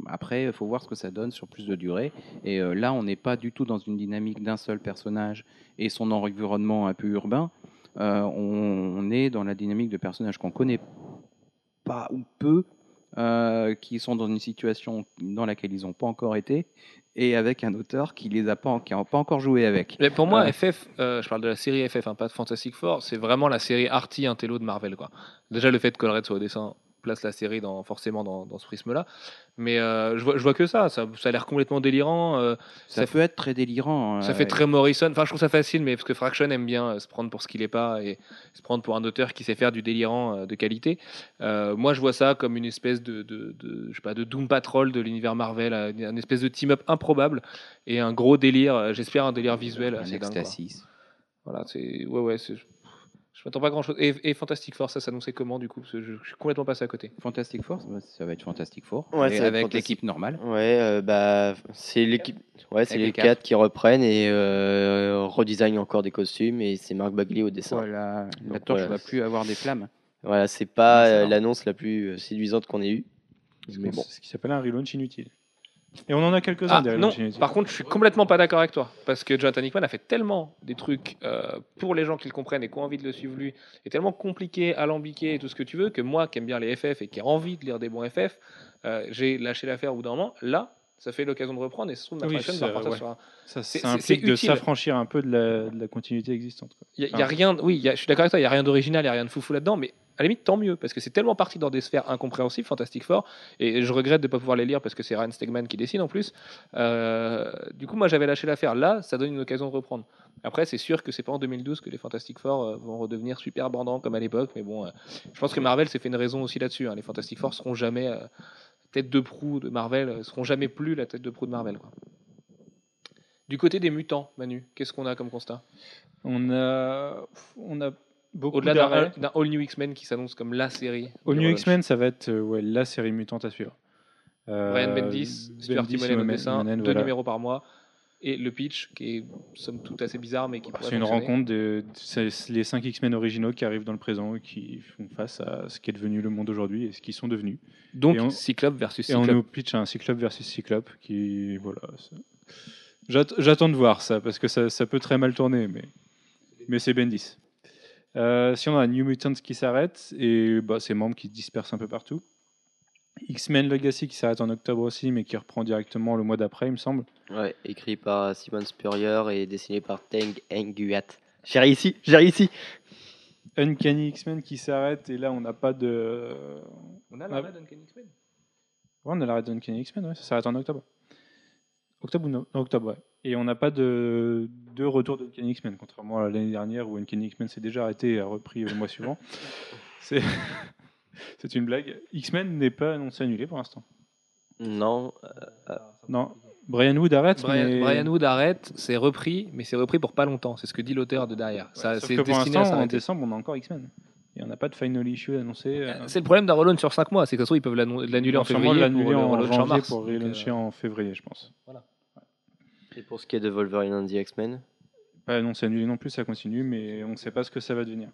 après, il faut voir ce que ça donne sur plus de durée. Et euh, là, on n'est pas du tout dans une dynamique d'un seul personnage et son environnement un peu urbain. Euh, on, on est dans la dynamique de personnages qu'on connaît pas ou peu, euh, qui sont dans une situation dans laquelle ils n'ont pas encore été, et avec un auteur qui les a pas, qui a pas encore joué avec. Mais pour moi. FF, euh, je parle de la série FF, hein, pas de Fantastic Four, c'est vraiment la série Arty Intello de Marvel. Quoi. Déjà, le fait que Colred soit au dessin place la série dans, forcément dans, dans ce prisme-là. Mais euh, je, vois, je vois que ça. Ça, ça a l'air complètement délirant. euh, Ça, Ça peut être très délirant. ça euh, fait très Morrison. Enfin, je trouve ça facile, mais parce que Fraction aime bien euh, se prendre pour ce qu'il n'est pas et se prendre pour un auteur qui sait faire du délirant euh, de qualité. Euh, moi, je vois ça comme une espèce de, de, de- je sais pas, de Doom Patrol de l'univers Marvel, euh, une espèce de team-up improbable et un gros délire. euh, J'espère un délire visuel un assez dingue. quoi. Ecstasy. Voilà, c'est ouais ouais, c'est je m'attends pas grand chose. Et, et Fantastic Four, ça s'annonçait comment du coup? Parce que je, je suis complètement passé à côté. Fantastic Four, ça va- être Fantastic Four. Ouais, Et ça va être avec l'équipe normale. Ouais, euh, bah, c'est l'équipe. Ouais, c'est les les quatre. quatre. qui reprennent et euh, redesignent encore des costumes et c'est Marc Bagley au dessin. Voilà, la Donc, torche voilà, va plus avoir des flammes. Voilà, c'est pas c'est euh, l'annonce la plus euh, séduisante qu'on ait eue. Mais bon. C'est ce qui s'appelle un relaunch inutile. Et on en a quelques-uns Ah des non, par contre, je suis complètement pas d'accord avec toi. Parce que Jonathan Hickman a fait tellement des trucs euh, pour les gens qui le comprennent et qui ont envie de le suivre lui, et tellement compliqué, alambiqué et tout ce que tu veux, que moi qui aime bien les FF et qui a envie de lire des bons FF, euh, j'ai lâché l'affaire au bout d'un moment. Là, ça fait l'occasion de reprendre et se trouve, Oui, ça, va ouais. sur un, Ça, c'est- ça implique de s'affranchir un peu de la, de la continuité existante. Il il y a rien, oui, il y a- je suis d'accord avec toi, il n'y a rien d'original, il n'y a rien de foufou là-dedans, mais à la limite, tant mieux, parce que c'est tellement parti dans des sphères incompréhensibles, Fantastic Four, et je regrette de ne pas pouvoir les lire parce que c'est Ryan Stegman qui décide en plus. Euh, du coup, moi, j'avais lâché l'affaire. Là, ça donne une occasion de reprendre. Après, c'est sûr que c'est pas en 2012 que les Fantastic Four euh, vont redevenir super bandants comme à l'époque, mais bon, euh, je pense que Marvel s'est fait une raison aussi là-dessus. hein. Les Fantastic Four seront jamais tête de proue de Marvel, seront jamais plus la tête de proue de Marvel. Du côté des mutants, Manu, qu'est-ce qu'on a comme constat? On a, on a Au-delà d'un All New X-Men qui s'annonce comme la série. De New. X-Men, ça va être euh, ouais, la série mutante à suivre. Euh, Brian Bendis, Stuart Timonen au dessin, Timonen, deux voilà. numéros par mois, et le pitch qui est somme toute assez bizarre, mais qui C'est une fonctionner. rencontre de c'est les 5 X-Men originaux qui arrivent dans le présent et qui font face à ce qui est devenu le monde aujourd'hui et ce qu'ils sont devenus. Donc on- Cyclope versus Et on Cyclope. nous pitch un Cyclope versus Cyclope qui. Voilà. ça- J'attends de voir ça parce que ça, ça peut très mal tourner, mais, mais c'est Bendis. Euh, si on a New Mutants qui s'arrête et bah, ses membres qui se dispersent un peu partout. X-Men Legacy qui s'arrête en octobre aussi, mais qui reprend directement le mois d'après, il me semble. Ouais, écrit par Simon Spurrier et dessiné par Teng Nguyen. J'ai réussi, j'ai réussi. Uncanny X-Men qui s'arrête et là on n'a pas de. On a l'arrêt d'Uncanny X-Men Ouais, on a l'arrêt d'Uncanny X-Men, ouais, ça s'arrête en octobre. Octobre ou no- non, octobre, ouais. Et on n'a pas de, de retour d'Uncanny X-Men, contrairement à l'année dernière où Uncanny X-Men s'est déjà arrêté et a repris le mois suivant. C'est c'est une blague. X-Men n'est pas annoncé annulé pour l'instant. Non, Non, Brian Wood arrête, Brian, mais... Brian Wood arrête, c'est repris, mais c'est repris pour pas longtemps. C'est ce que dit l'auteur de derrière. Ça, Sauf c'est que pour destiné à l'instant, en décembre, on a encore X-Men. Et on n'a pas de final issue annoncé. euh, C'est le problème d'un relaunch sur 5 mois, c'est que ça se trouve, ils peuvent l'annuler ils en février l'annuler en en janvier mars. pour euh, relancer en février, je pense. Et pour ce qui est de Wolverine and the X-Men, Pas annoncé annulé non plus, ça continue, mais on ne sait pas ce que ça va devenir.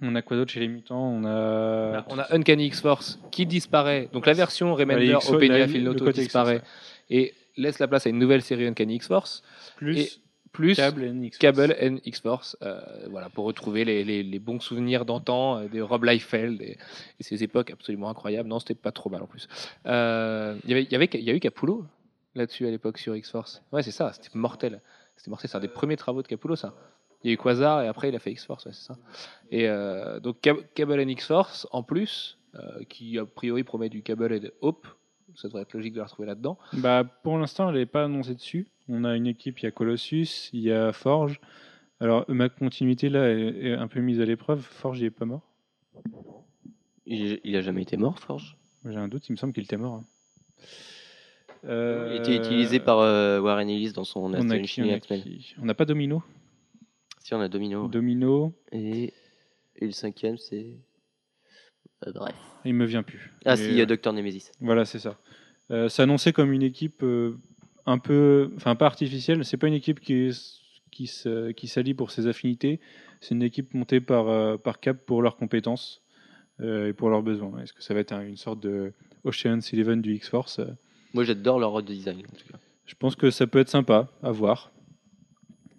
On a quoi d'autre chez les mutants On a... Bah, on a Uncanny X-Force qui disparaît. Donc la version Ouais, Remender Openia la- Phil le Noto côté disparaît et laisse la place à une nouvelle série Uncanny X-Force plus et plus Cable et X-Force. Cable and X-Force, euh, voilà, pour retrouver les, les- les bons souvenirs d'antan, euh, de Rob Liefeld et, et ces époques absolument incroyables. Non, c'était pas trop mal en plus. Euh, Il y avait- il y avait- il y a eu Capullo? Là-dessus à l'époque sur X-Force. Ouais, c'est ça, c'était mortel. C'était mortel, c'est un des premiers travaux de Capullo, ça. Il y a eu Quasar et après il a fait X-Force, ouais, c'est ça. Et euh, donc Cab- Cable and X-Force en plus, euh, qui a priori promet du Cable et de Hope. Ça devrait être logique de la retrouver là-dedans. Bah, pour l'instant, elle n'est pas annoncée dessus. On a une équipe, il y a Colossus, il y a Forge. Alors, ma continuité là est, un peu mise à l'épreuve. Forge, il est pas mort? il, il a jamais été mort, Forge? J'ai un doute, il me semble qu'il était mort. hein. Il Euh, était utilisé par euh, Warren Ellis dans son on a qui, on a qui On pas Domino. Si on a Domino. Domino, Et, et le cinquième, c'est. Euh, bref. il me vient plus. Ah Mais, si, il y a euh, Docteur Nemesis. Voilà, c'est ça. Annoncé comme une équipe un peu, enfin pas artificielle. C'est pas une équipe qui est- qui se- qui s'allie pour ses affinités. C'est une équipe montée par par Cap pour leurs compétences et pour leurs besoins. Est-ce que ça va être un- une sorte de Ocean's Eleven du X-Force Moi, j'adore leur design, en tout cas. Je pense que ça peut être sympa à voir.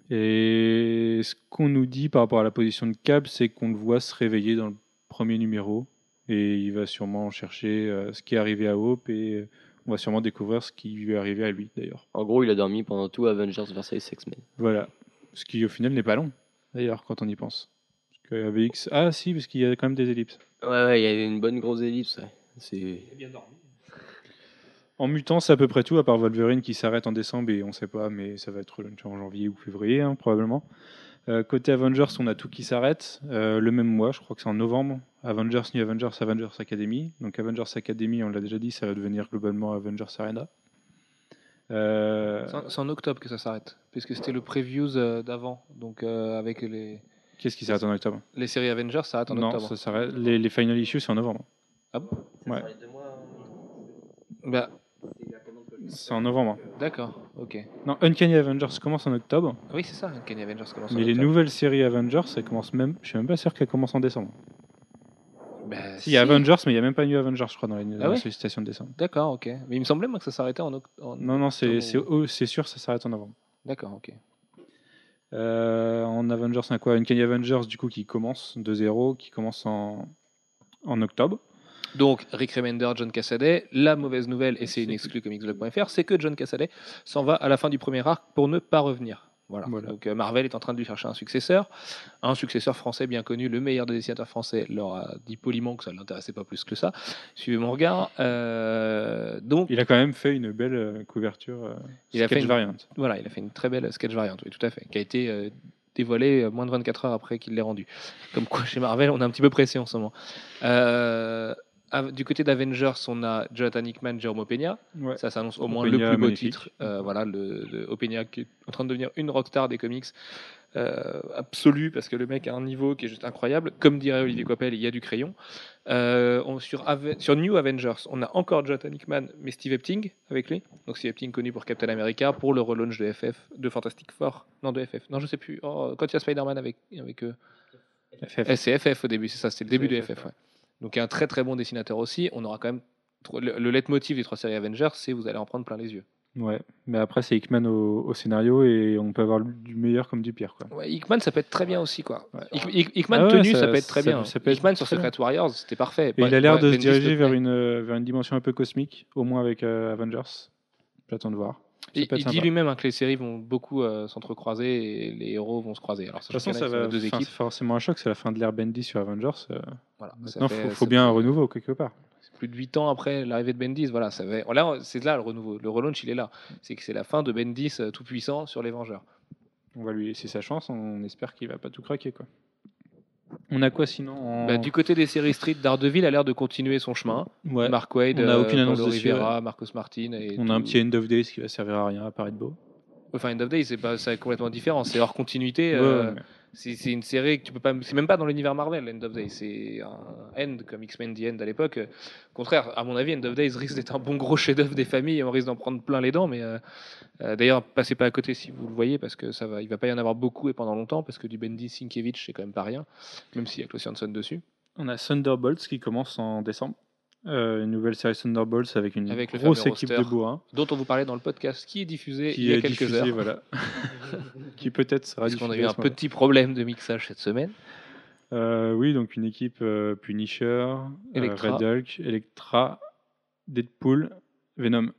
Et ce qu'on nous dit par rapport à la position de Cap, c'est qu'on le voit se réveiller dans le premier numéro. Et il va sûrement chercher euh, ce qui est arrivé à Hope et euh, on va sûrement découvrir ce qui lui est arrivé à lui d'ailleurs. En gros, il a dormi pendant tout Avengers vs X-Men. Voilà. Ce qui au final n'est pas long d'ailleurs quand on y pense. Parce que AVX... Ah si, parce qu'il y a quand même des ellipses. Ouais, ouais, il y avait une bonne grosse ellipse. ouais. C'est. En mutant, c'est à peu près tout, à part Wolverine qui s'arrête en décembre et on sait pas, mais ça va être en janvier ou février hein, probablement. Euh, côté Avengers, on a tout qui s'arrête euh, le même mois, je crois que c'est en novembre. Avengers, New Avengers, Avengers Academy. Donc Avengers Academy, on l'a déjà dit, ça va devenir globalement Avengers Arena. Euh, C'est en- octobre que ça s'arrête, puisque c'était le previews d'avant. Donc euh, avec les, Qu'est-ce qui s'arrête en octobre? les séries Avengers, ça s'arrête en Non, octobre. ça s'arrête. Les, les final issues, c'est en novembre. Ah bon? Ouais. Bah, C'est en novembre. D'accord, ok. Non, Uncanny Avengers commence en octobre, Oui, c'est ça, Kenny Avengers commence en mais les nouvelles séries Avengers, ça commence même. Je suis même pas sûr qu'elles commencent en décembre. Bah, Si, il y a Avengers, mais il n'y a même pas New Avengers, je crois, dans les dans Ah de décembre. D'accord, ok. Mais il me semblait moi que ça s'arrêtait en octobre. Non, non, c'est c'est- oh, c'est sûr, ça s'arrête en novembre. D'accord, ok. Euh, en Avengers, c'est quoi? Uncanny Avengers, du coup, qui commence de zéro, qui commence en, en octobre. Donc, Rick Remender, John Cassaday. La mauvaise nouvelle, et c'est une exclue comme xblog.fr, c'est que John Cassaday s'en va à la fin du premier arc pour ne pas revenir. Voilà. Voilà. Donc euh, Marvel est en train de lui chercher un successeur, un successeur français bien connu, le meilleur des dessinateurs français, leur a dit poliment que ça ne l'intéressait pas plus que ça. Suivez mon regard. Euh, donc Il a quand même fait une belle euh, couverture euh, Il a sketch fait une- variante. voilà, il a fait une très belle sketch variante, oui, tout à fait, qui a été dévoilée euh, moins de 24 heures après qu'il l'ait rendu. Comme quoi, chez Marvel, on est un petit peu pressé en ce moment. Euh, du côté d'Avengers, on a Jonathan Hickman, Jerome Peña. Ouais. Ça s'annonce au moins Opeña, le plus beau magnifique. titre. Euh, voilà, le, le Opeña qui est en train de devenir une rockstar des comics euh, absolue parce que le mec a un niveau qui est juste incroyable. Comme dirait Olivier Coppel, il y a du crayon. Euh, on- sur, Ave- sur New Avengers, on a encore Jonathan Hickman, mais Steve Epting avec lui. Donc Steve Epting connu pour Captain America, pour le relaunch de FF, de Fantastic Four. Non, de FF. Non, je sais plus. Oh, quand il y a Spider-Man avec, avec eux. FF. C'est FF au début, c'est ça, c'était le début de C'est FF. ouais. Donc un très très bon dessinateur aussi. On aura quand même le, le leitmotiv des trois séries Avengers, c'est vous allez en prendre plein les yeux. Ouais, mais après c'est Hickman au, au scénario et on peut avoir du meilleur comme du pire quoi. Ouais, Hickman, ça peut être très bien aussi quoi. Ouais. Hick- Hick- Hickman Ah ouais, tenu, ça- ça, peut être très ça- bien. ça peut être Hickman sur Secret Warriors, c'était parfait. Et il a l'air de se diriger vers une, euh, vers une dimension un peu cosmique, au moins avec euh, Avengers. J'attends de voir. Il, il dit lui-même hein, que les séries vont beaucoup euh, s'entrecroiser et les héros vont se croiser. Alors, De toute façon, ça va. deux équipes. forcément un choc, c'est la fin de l'ère Bendy sur Avengers. euh, Voilà, Maintenant, fait- faut, bien un renouveau quelque part. c'est plus de 8 ans après l'arrivée de Bendis. Voilà, ça va... là, c'est là le renouveau. Le relaunch, il est là. C'est que c'est la fin de Bendis euh, tout puissant sur les Vengeurs. On va lui laisser sa chance. On espère qu'il va pas tout craquer quoi. On a quoi sinon en- Bah, du côté des séries Street, Daredevil a l'air de continuer son chemin. Ouais. Mark Wade, On aucune euh, annonce Paulo dessus, Rivera, Marcos Martin. Et On a un petit End of Days qui va servir à rien, à paraître beau. Enfin, End of Days, c'est pas, c'est complètement différent. C'est hors continuité. Ouais, euh, C'est une série que tu peux pas. C'est même pas dans l'univers Marvel, End of Days. C'est un End comme X-Men The End à l'époque. Au contraire, à mon avis, End of Days risque d'être un bon gros chef-d'œuvre des familles. et On risque d'en prendre plein les dents. Mais euh, euh, d'ailleurs, passez pas à côté si vous le voyez parce que ça va. Il va pas y en avoir beaucoup et pendant longtemps parce que du Bendy Sienkiewicz c'est quand même pas rien, même s'il y a Klaus Janson dessus. On a Thunderbolts qui commence en décembre. Euh, une nouvelle série Thunderbolts avec une Avec grosse équipe roster. de bourrins Dont on vous parlait dans le podcast qui est diffusé il y a quelques diffusée, heures. voilà. qui peut-être sera Parce qu'on a eu un petit problème de mixage cette semaine. Euh, oui, donc une équipe euh, Punisher, euh, Elektra. Red Hulk, Electra, Deadpool, Venom.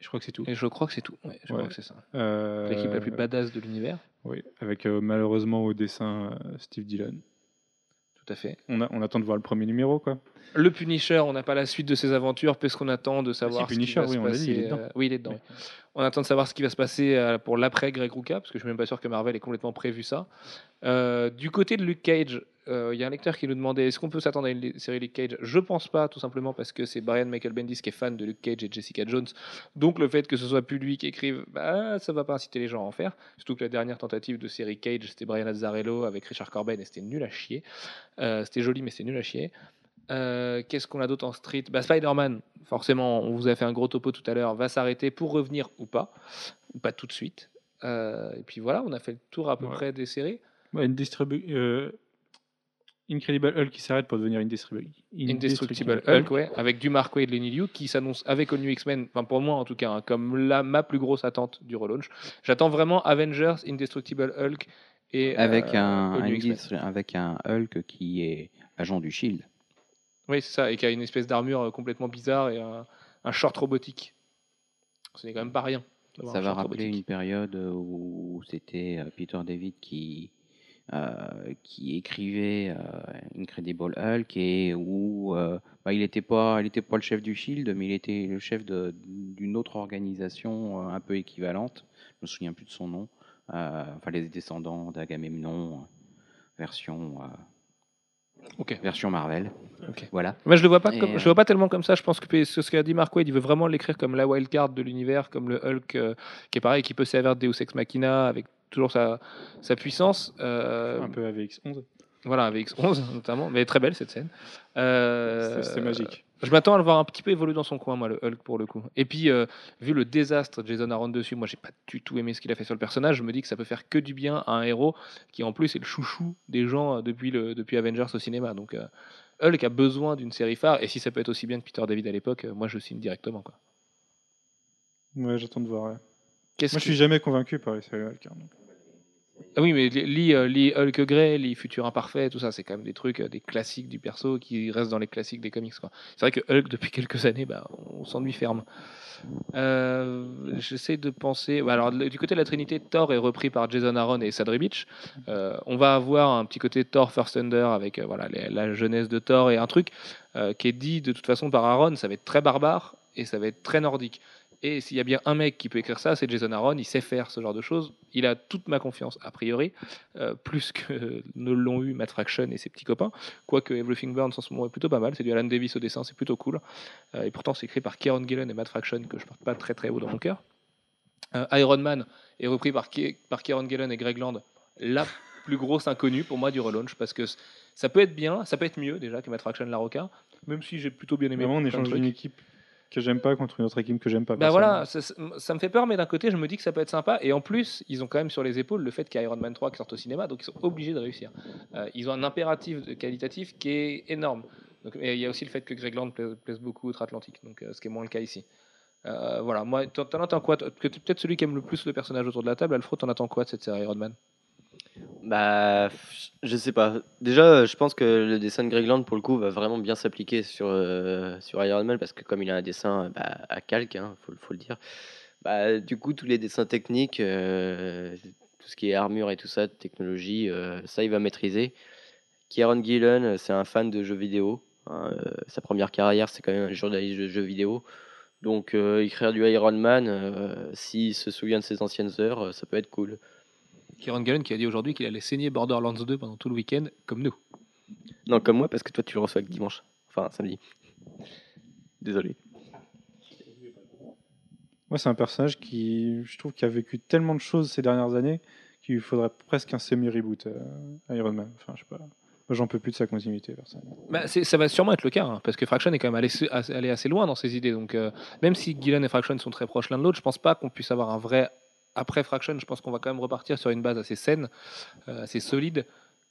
Je crois que c'est tout. Et je crois que c'est tout. Ouais, je Ouais. crois que c'est ça. Euh, L'équipe la plus badass de l'univers. Oui, avec euh, malheureusement au dessin euh, Steve Dillon. Tout à fait. On, a- on attend de voir le premier numéro, quoi. Le Punisher, on n'a pas la suite de ses aventures parce qu'on attend de savoir si, ce qui Punisher, va oui, se on dit, passer. il est dedans. euh, oui, il est dedans. oui. On attend de savoir ce qui va se passer euh, pour l'après Greg Rucka parce que je suis même pas sûr que Marvel ait complètement prévu ça. Euh, du côté de Luke Cage, il y a un lecteur qui nous demandait est-ce qu'on peut s'attendre à une série Luke Cage? Je pense pas, tout simplement parce que c'est Brian Michael Bendis qui est fan de Luke Cage et Jessica Jones. Donc le fait que ce soit plus lui qui écrive, bah, ça va pas inciter les gens à en faire. Surtout que la dernière tentative de série Cage, c'était Brian Azzarello avec Richard Corben et c'était nul à chier. Euh, c'était joli, mais c'était nul à chier. Euh, Qu'est-ce qu'on a d'autre en street? Bah, Spider-Man, forcément, on vous a fait un gros topo tout à l'heure, va s'arrêter pour revenir ou pas, ou pas tout de suite. Euh, et puis voilà, on a fait le tour à peu Ouais. près des séries. Ouais, Indestribu- euh, Incredible Hulk qui s'arrête pour devenir Indestructible, Indestructible Hulk, ouais, avec du Mark Wade Lenny Liu qui s'annonce avec All New X-Men, enfin pour moi en tout cas, hein, comme la, ma plus grosse attente du relaunch. J'attends vraiment Avengers, Indestructible Hulk et Avec, euh, un, All un avec un Hulk qui est agent du Shield. Oui, c'est ça, et qui a une espèce d'armure euh, complètement bizarre et un, un short robotique. Ce n'est quand même pas rien. Ça un va rappeler robotique. une période où c'était euh, Peter David qui, euh, qui écrivait euh, Incredible Hulk et où euh, bah, il n'était pas, il était pas le chef du Shield, mais il était le chef d'une autre organisation euh, un peu équivalente. Je me souviens plus de son nom. Euh, enfin, les descendants d'Agamemnon, euh, version, euh, Ok. version Marvel. Ok. Voilà. Moi, je le vois pas comme, euh, je le vois pas tellement comme ça. Je pense que ce ce qu'a dit Mark Wade, il veut vraiment l'écrire comme la wildcard de l'univers, comme le Hulk, euh, qui est pareil, qui peut servir de Deus Ex Machina avec toujours sa, sa puissance. Euh, Un peu AVX11. Voilà, avec X11 notamment, mais très belle cette scène. Euh, C'est- magique. Je m'attends à le voir un petit peu évoluer dans son coin, moi, le Hulk, pour le coup. Et puis, euh, vu le désastre de Jason Aaron dessus, moi, j'ai pas du tout aimé ce qu'il a fait sur le personnage. Je me dis que ça peut faire que du bien à un héros qui, en plus, est le chouchou des gens depuis, le, depuis Avengers au cinéma. Donc, euh, Hulk a besoin d'une série phare. Et si ça peut être aussi bien que Peter David à l'époque, euh, moi, je signe directement. Quoi. Ouais, j'attends de voir. ouais. Moi, je que- suis jamais convaincu par les séries Hulk. hein, donc. Ah oui, mais lis, euh, Hulk Grey, lis Futur Imparfait, tout ça, c'est quand même des trucs, euh, des classiques du perso qui restent dans les classiques des comics. C'est vrai que Hulk, depuis quelques années, bah, on s'ennuie ferme. Euh, J'essaie de penser. bah, alors, du côté de la Trinité, Thor est repris par Jason Aaron et Sadri Beach. On va avoir un petit côté Thor First Thunder avec voilà, la jeunesse de Thor et un truc qui est dit de toute façon par Aaron, ça va être très barbare et ça va être très nordique. Et s'il y a bien un mec qui peut écrire ça, c'est Jason Aaron. Il sait faire ce genre de choses. Il a toute ma confiance, a priori, euh, plus que ne l'ont eu Matt Fraction et ses petits copains. Quoique Everything Burns en ce moment est plutôt pas mal. C'est du Alan Davis au dessin, c'est plutôt cool. Euh, et pourtant, c'est écrit par Kieron Gillen et Matt Fraction, que je porte pas très très haut dans mon cœur. Euh, Iron Man est repris par, Kieron Gillen et Greg Land. La plus grosse inconnue pour moi du relaunch, parce que ça peut être bien, ça peut être mieux déjà que Matt Fraction La Roca, même si j'ai plutôt bien aimé. Vraiment, on échange d'une équipe que j'aime pas contre une autre équipe que j'aime pas. Bah voilà, ça, me fait peur, mais d'un côté, je me dis que ça peut être sympa. Et en plus, ils ont quand même sur les épaules le fait qu'il y a Iron Man 3 qui sort au cinéma, donc ils sont obligés de réussir. Euh, ils ont un impératif qualitatif qui est énorme. Donc, et il y a aussi le fait que Greg Land plaise, plaise beaucoup outre-Atlantique, donc euh, ce qui est moins le cas ici. Euh, voilà, moi, t'en t'en attends quoi peut-être celui qui aime le plus le personnage autour de la table. Alfred, t'en attends quoi de cette série Iron Man? Bah, je sais pas. Déjà, je pense que le dessin de Greg Land, pour le coup, va vraiment bien s'appliquer sur, euh, sur Iron Man, parce que comme il a un dessin bah, à calque, hein, faut, faut le dire, bah, du coup, tous les dessins techniques, euh, tout ce qui est armure et tout ça, technologie, euh, ça, il va maîtriser. Kieron Gillen, c'est un fan de jeux vidéo. hein, euh, sa première carrière, c'est quand même un journaliste de jeux vidéo. Donc, euh, écrire du Iron Man, euh, s'il se souvient de ses anciennes heures, euh, ça peut être cool. Kieran Gillen qui a dit aujourd'hui qu'il allait saigner Borderlands 2 pendant tout le week-end, comme nous. Non, comme moi, parce que toi, tu le reçois que dimanche. Enfin, samedi. Désolé. Moi, c'est un personnage qui, je trouve, qui a vécu tellement de choses ces dernières années qu'il faudrait presque un semi-reboot euh, Iron Man. Enfin, je sais pas. Moi, j'en peux plus de sa continuité, personnellement. Bah, ça va sûrement être le cas, hein, parce que Fraction est quand même allé, su- assez- allé assez loin dans ses idées. Donc, euh, même si Gillen et Fraction sont très proches l'un de l'autre, je pense pas qu'on puisse avoir un vrai après Fraction. Je pense qu'on va quand même repartir sur une base assez saine, euh, assez solide.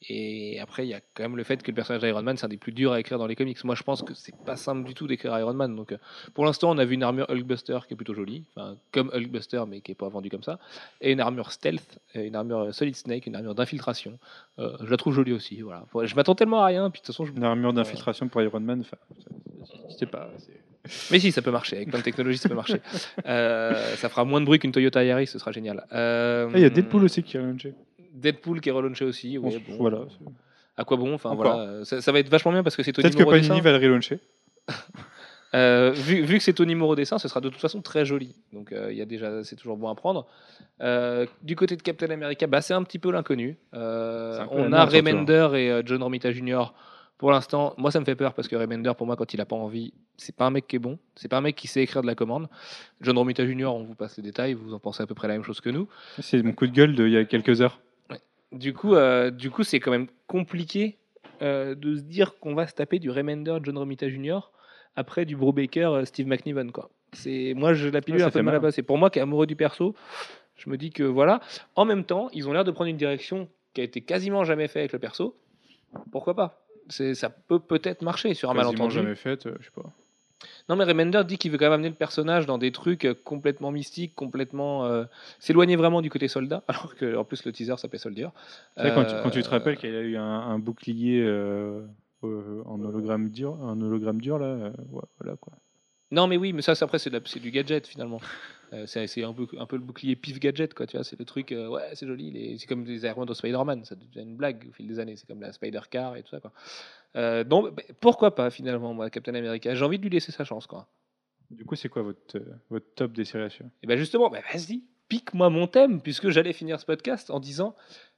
Et après, il y a quand même le fait que le personnage d'Iron Man, c'est un des plus durs à écrire dans les comics. Moi, je pense que c'est pas simple du tout d'écrire Iron Man. Donc, euh, pour l'instant, on a vu une armure Hulkbuster qui est plutôt jolie, enfin, comme Hulkbuster, mais qui est pas vendue comme ça, et une armure Stealth, une armure Solid Snake, une armure d'infiltration. Euh, je la trouve jolie aussi. Voilà. Je m'attends tellement à rien, puis de toute façon, je Une armure d'infiltration pour Iron Man, enfin, je sais pas. c'est- Mais si, ça peut marcher. Avec plein de technologies, ça peut marcher. Euh, ça fera moins de bruit qu'une Toyota Yaris, ce sera génial. Euh, Ah, il y a Deadpool aussi qui est relaunché. Deadpool qui est relaunché aussi. Bon, oui, bon. Voilà. À quoi bon Enfin Encore. voilà, ça, ça va être vachement bien parce que c'est Tony Peut-être que. Panini va le relauncher. Euh, vu, vu que c'est Tony Moore au dessin, ce sera de toute façon très joli. Donc euh, il y a déjà, c'est toujours bon à prendre. Euh, du côté de Captain America, bah, c'est un petit peu l'inconnu. Euh, on a Remender et euh, John Romita Jr. Pour l'instant, moi ça me fait peur parce que Remender, pour moi, quand il a pas envie, c'est pas un mec qui est bon. C'est pas un mec qui sait écrire de la commande. John Romita Jr. On vous passe les détails, vous en pensez à peu près la même chose que nous. C'est mon coup de gueule d'il y a quelques heures. Du coup, euh, du coup, c'est quand même compliqué euh, de se dire qu'on va se taper du Remender John Romita Jr. après du Brubaker euh, Steve McNiven quoi. C'est moi je la pilule Ouais, un peu mal à mal. passer. Pour moi qui est amoureux du perso, je me dis que voilà. En même temps, ils ont l'air de prendre une direction qui a été quasiment jamais faite avec le perso. Pourquoi pas? Ça peut peut-être marcher sur un malentendu. jamais faite, euh, je sais pas. Non, mais Remender dit qu'il veut quand même amener le personnage dans des trucs euh, complètement mystiques, complètement euh, s'éloigner vraiment du côté soldat, alors que en plus le teaser s'appelle Soldier. Vrai, quand, tu, quand tu te Euh, rappelles qu'il a eu un, un bouclier euh, euh, en hologramme dur, un hologramme dur là, euh, voilà quoi. Non, mais oui, mais ça, c'est- après, c'est du gadget finalement. Euh, c'est un peu, un peu le bouclier pif gadget, quoi. Tu vois, c'est le truc, euh, ouais, c'est joli. C'est comme les aéroplanes de Spider-Man, ça devient une blague au fil des années. C'est comme la Spider Car et tout ça, quoi. Euh, donc, bah, pourquoi pas finalement, moi, Captain America J'ai envie de lui laisser sa chance, quoi. Du coup, c'est quoi votre, votre top des séries Et ben justement, bah, vas-y, pique-moi mon thème, puisque j'allais finir ce podcast en disant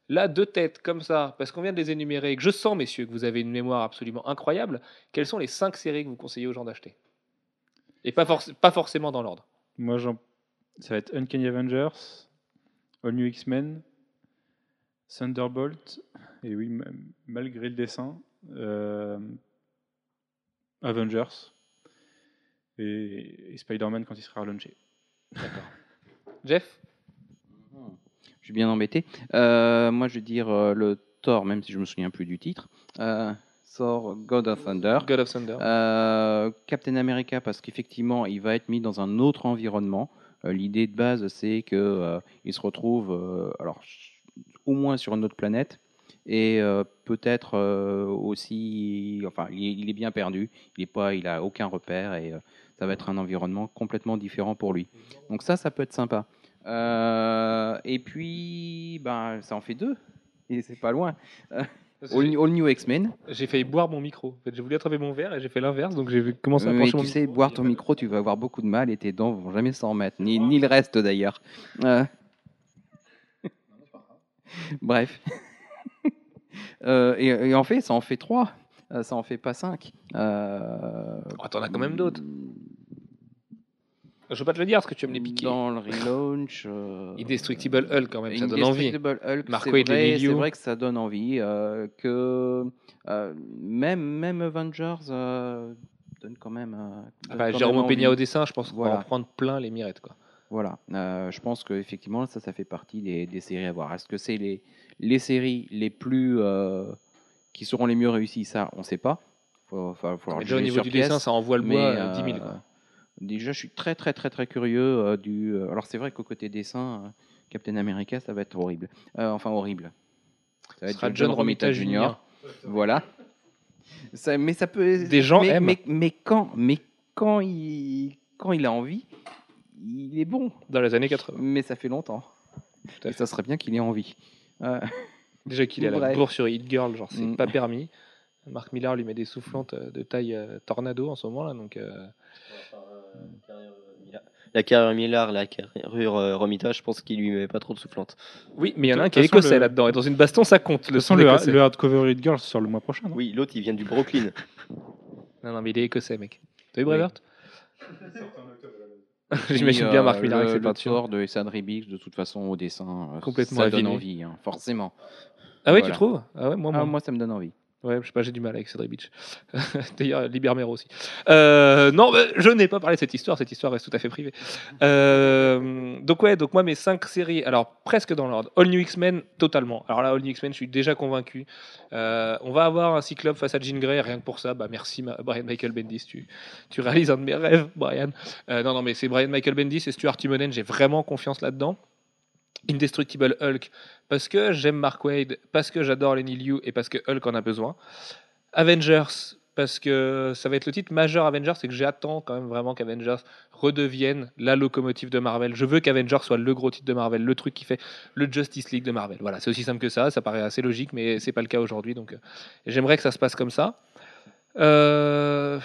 là, deux têtes comme ça, parce qu'on vient de les énumérer, et que je sens, messieurs, que vous avez une mémoire absolument incroyable. Quelles sont les cinq séries que vous conseillez aux gens d'acheter? Et pas, forc- pas forcément dans l'ordre. Moi, j'en- ça va être Uncanny Avengers, All New X-Men, Thunderbolt, et oui, ma- malgré le dessin, euh, Avengers et, et Spider-Man quand il sera relaunché. Jeff? Je suis bien embêté. Euh, moi, je vais dire euh, le Thor, même si je me souviens plus du titre. Euh, Thor, God of Thunder. God of Thunder. Euh, Captain America, parce qu'effectivement, il va être mis dans un autre environnement. Euh, L'idée de base, c'est que euh, se retrouve. euh, alors, au moins sur une autre planète. Et peut-être aussi, enfin, il est, bien perdu. Il est aucun repère et ça va être un environnement complètement différent pour lui. Donc ça, ça peut être sympa. Et puis, ben, ça en fait deux. Et c'est pas loin. All, All New X-Men. J'ai failli boire mon micro. En fait, j'ai voulu attraper mon verre et j'ai fait l'inverse, donc j'ai commencé à Mais pencher tu mon sais, micro. boire ton micro, tu vas avoir beaucoup de mal et tes dents vont jamais s'en remettre, ni, ni le reste d'ailleurs. Euh. Bref. Euh, et, et en fait, ça en fait trois. Euh, ça en fait pas cinq. Euh, Oh, T'en as quand même d'autres. Je veux pas te le dire parce que tu me les piquer. Dans le relaunch. euh, Indestructible Hulk quand même, ça donne envie. Indestructible Hulk, c'est vrai, c'est vrai que ça donne envie. euh, que euh, même même Avengers euh, donne quand même. euh, Ah donne bah, quand Jérôme Peña au dessin, je pense qu'on va en prendre plein les mirettes. Quoi. Voilà, euh, je pense qu'effectivement, ça, ça fait partie des, des séries à voir. Est-ce que c'est les, les séries les plus. euh, qui seront les mieux réussies? Ça, on ne sait pas. Faut, faut, faut déjà au niveau du dessin, ça envoie le bois euh, 10 000. Quoi. Déjà, je suis très, très, très, très curieux euh, du. euh, alors, c'est vrai qu'au côté dessin, euh, Captain America, ça va être horrible. Euh, enfin, horrible. Ça Ce sera John Romita Jr. Voilà. Ça- mais ça peut. Des gens mais, aiment. Mais, mais quand, mais quand il, quand il a envie, il est bon. Dans les années 80. Mais ça fait longtemps. Et ça serait bien qu'il ait envie. Euh, Déjà qu'il est à la bourre sur Hit Girl, genre c'est Mm. pas permis. Marc Millar lui met des soufflantes de taille euh, tornado en ce moment là, donc euh, La carrure Millard, la carrure euh, Romita, je pense qu'il lui met pas trop de soufflante. oui, mais il y en a un qui est écossais le- là-dedans et dans une baston ça compte. Le son le, le hardcover Hit Girl sort le mois prochain. non? Oui, l'autre il vient du Brooklyn. Non, non, mais il est écossais, mec. T'as vu Oui. Braveheart? J'imagine bien Marc Millar avec euh, ses le, le peintures. sort de Essad Ribic, de toute façon, au dessin, euh, Complètement ça donne envie, hein, forcément. Ah oui, Voilà. tu trouves? Ah ouais, moi, Ah, moi. moi, ça me donne envie. Ouais, je sais pas, j'ai du mal avec Cedric Beach. D'ailleurs, Libermero aussi. Euh, non, je n'ai pas parlé de cette histoire. Cette histoire reste tout à fait privée. Euh, donc ouais, donc moi mes cinq séries, alors presque dans l'ordre. All New X-Men, totalement. Alors là, All New X-Men, je suis déjà convaincu. Euh, on va avoir un Cyclope face à Jean Grey, rien que pour ça. Bah merci Brian Michael Bendis, tu, tu réalises un de mes rêves, Brian. Non, non, mais c'est Brian Michael Bendis et Stuart Timonen, j'ai vraiment confiance là-dedans. Indestructible Hulk, parce que j'aime Mark Wade, parce que j'adore Lenny Liu et parce que Hulk en a besoin. Avengers, parce que ça va être le titre majeur Avengers, c'est que j'attends quand même vraiment qu'Avengers redevienne la locomotive de Marvel. Je veux qu'Avengers soit le gros titre de Marvel, le truc qui fait le Justice League de Marvel. Voilà, c'est aussi simple que ça, ça paraît assez logique, mais c'est pas le cas aujourd'hui, donc euh, j'aimerais que ça se passe comme ça. Euh,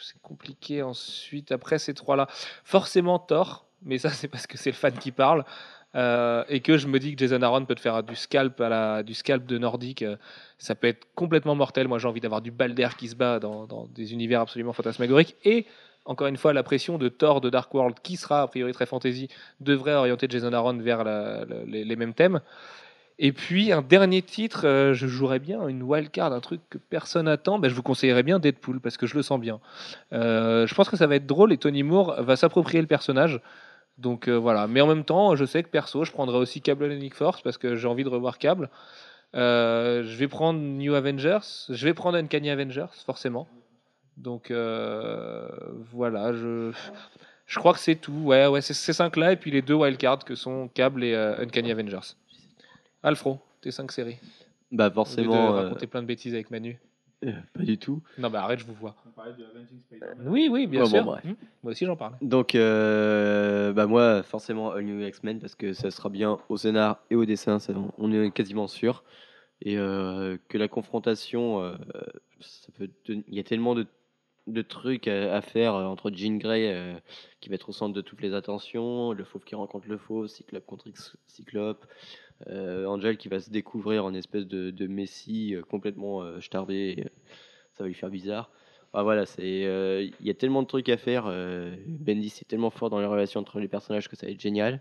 c'est compliqué ensuite, après ces trois-là, forcément Thor, mais ça c'est parce que c'est le fan qui parle. Euh, et que je me dis que Jason Aaron peut te faire du scalp du de nordique, euh, ça peut être complètement mortel. Moi, j'ai envie d'avoir du Balder qui se bat dans, des univers absolument fantasmagoriques. Et encore une fois, la pression de Thor de Dark World, qui sera a priori très fantasy, devrait orienter Jason Aaron vers les, mêmes thèmes. Et puis un dernier titre, euh, je jouerais bien une wildcard, un truc que personne attend. Ben, je vous conseillerais bien Deadpool parce que je le sens bien. Je pense que ça va être drôle et Tony Moore va s'approprier le personnage. Donc euh, voilà, mais en même temps, je sais que perso, je prendrai aussi Cable et Nick Force parce que j'ai envie de revoir Cable. Euh, je vais prendre New Avengers, je vais prendre Uncanny Avengers, forcément. Donc euh, voilà, je, je crois que c'est tout. Ouais, ouais, c'est ces cinq-là et puis les deux wildcards que sont Cable et Uncanny Avengers. Alfro, tes cinq séries. Bah de forcément, euh, raconter plein de bêtises avec Manu. Euh, pas du tout. Non, bah arrête, je vous vois. Oui, oui, bien Ouais, bon, sûr. bref. Hmm, Moi aussi, j'en parle. Donc, euh, bah moi, forcément, All New X-Men, parce que ça sera bien au scénar et au dessin, ça, on est quasiment sûr. Et euh, que la confrontation, euh, ça peut il y a tellement de, de trucs à, à faire euh, entre Jean Grey, euh, qui va être au centre de toutes les attentions, le fauve qui rencontre le fauve, Cyclope contre X- Cyclope, euh, Angel qui va se découvrir en espèce de, de messie euh, complètement euh, starbé, euh, ça va lui faire bizarre. Ah, voilà, c'est euh, il y a tellement de trucs à faire. euh, Bendis est tellement fort dans les relations entre les personnages que ça va être génial.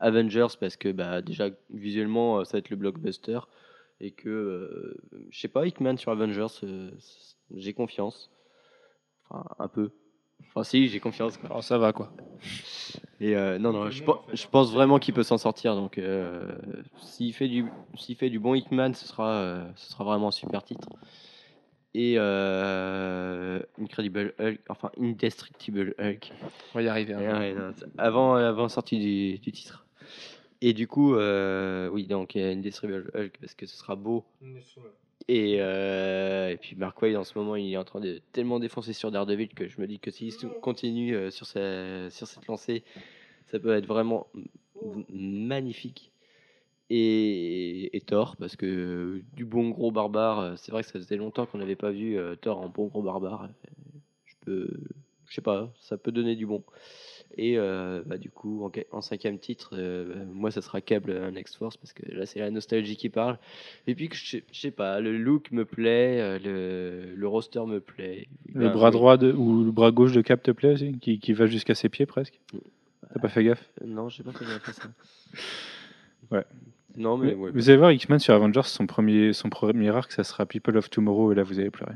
Avengers parce que bah déjà visuellement euh, ça va être le blockbuster et que euh, je sais pas Hickman sur Avengers euh, j'ai confiance. Enfin un peu. Enfin si j'ai confiance quoi. Alors, ça va, quoi. Et euh, non non je, pen- je pense vraiment qu'il peut s'en sortir donc euh, s'il fait du s'il fait du bon Hickman ce sera euh, ce sera vraiment un super titre. Et euh, Incredible Hulk, enfin Indestructible Hulk, On va y arriver. hein. Ouais, non, avant, avant la sortie du, du titre. Et du coup, euh, oui, donc Indestructible Hulk parce que ce sera beau. Et, euh, et puis Mark Waid en ce moment, il est en train de tellement défoncer sur Daredevil que je me dis que s'il continue euh, sur, sa, sur cette lancée, ça peut être vraiment magnifique. Et, et Thor, parce que euh, du bon gros barbare, c'est vrai que ça faisait longtemps qu'on n'avait pas vu Thor en bon gros barbare. Je peux, je sais pas, ça peut donner du bon. Et euh, bah, du coup, en, cinquième titre, euh, bah, moi, ça sera Cable un X-Force parce que là, c'est la nostalgie qui parle. Et puis, je sais- je sais pas, le look me plaît, euh, le, le roster me plaît. Le bras droit de, ou le bras gauche de Cap te plaît aussi qui, qui va jusqu'à ses pieds presque? T'as pas fait gaffe? Non, j'ai pas fait gaffe à ça. Ouais. Non, mais ouais. vous allez voir, X-Men sur Avengers, son premier, son premier arc, ça sera People of Tomorrow, et là vous allez pleurer.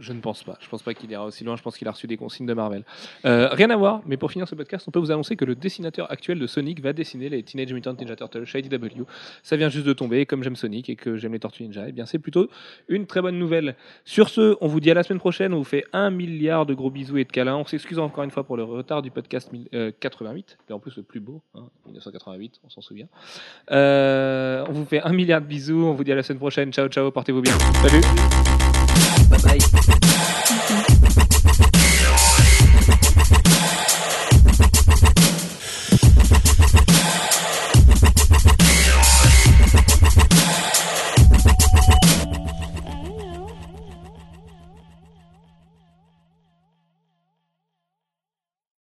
Je ne pense pas. Je pense pas qu'il ira aussi loin. Je pense qu'il a reçu des consignes de Marvel. Euh, rien à voir, mais pour finir ce podcast, on peut vous annoncer que le dessinateur actuel de Sonic va dessiner les Teenage Mutant Ninja Turtles chez IDW. Ça vient juste de tomber. Et comme j'aime Sonic et que j'aime les Tortues Ninja, eh bien c'est plutôt une très bonne nouvelle. Sur ce, on vous dit à la semaine prochaine. On vous fait un milliard de gros bisous et de câlins. On s'excuse encore une fois pour le retard du podcast mille- euh, 88, et en plus le plus beau, hein, 1988, on s'en souvient. Euh, on vous fait un milliard de bisous. On vous dit à la semaine prochaine. Ciao, ciao, portez-vous bien. Salut. Bye.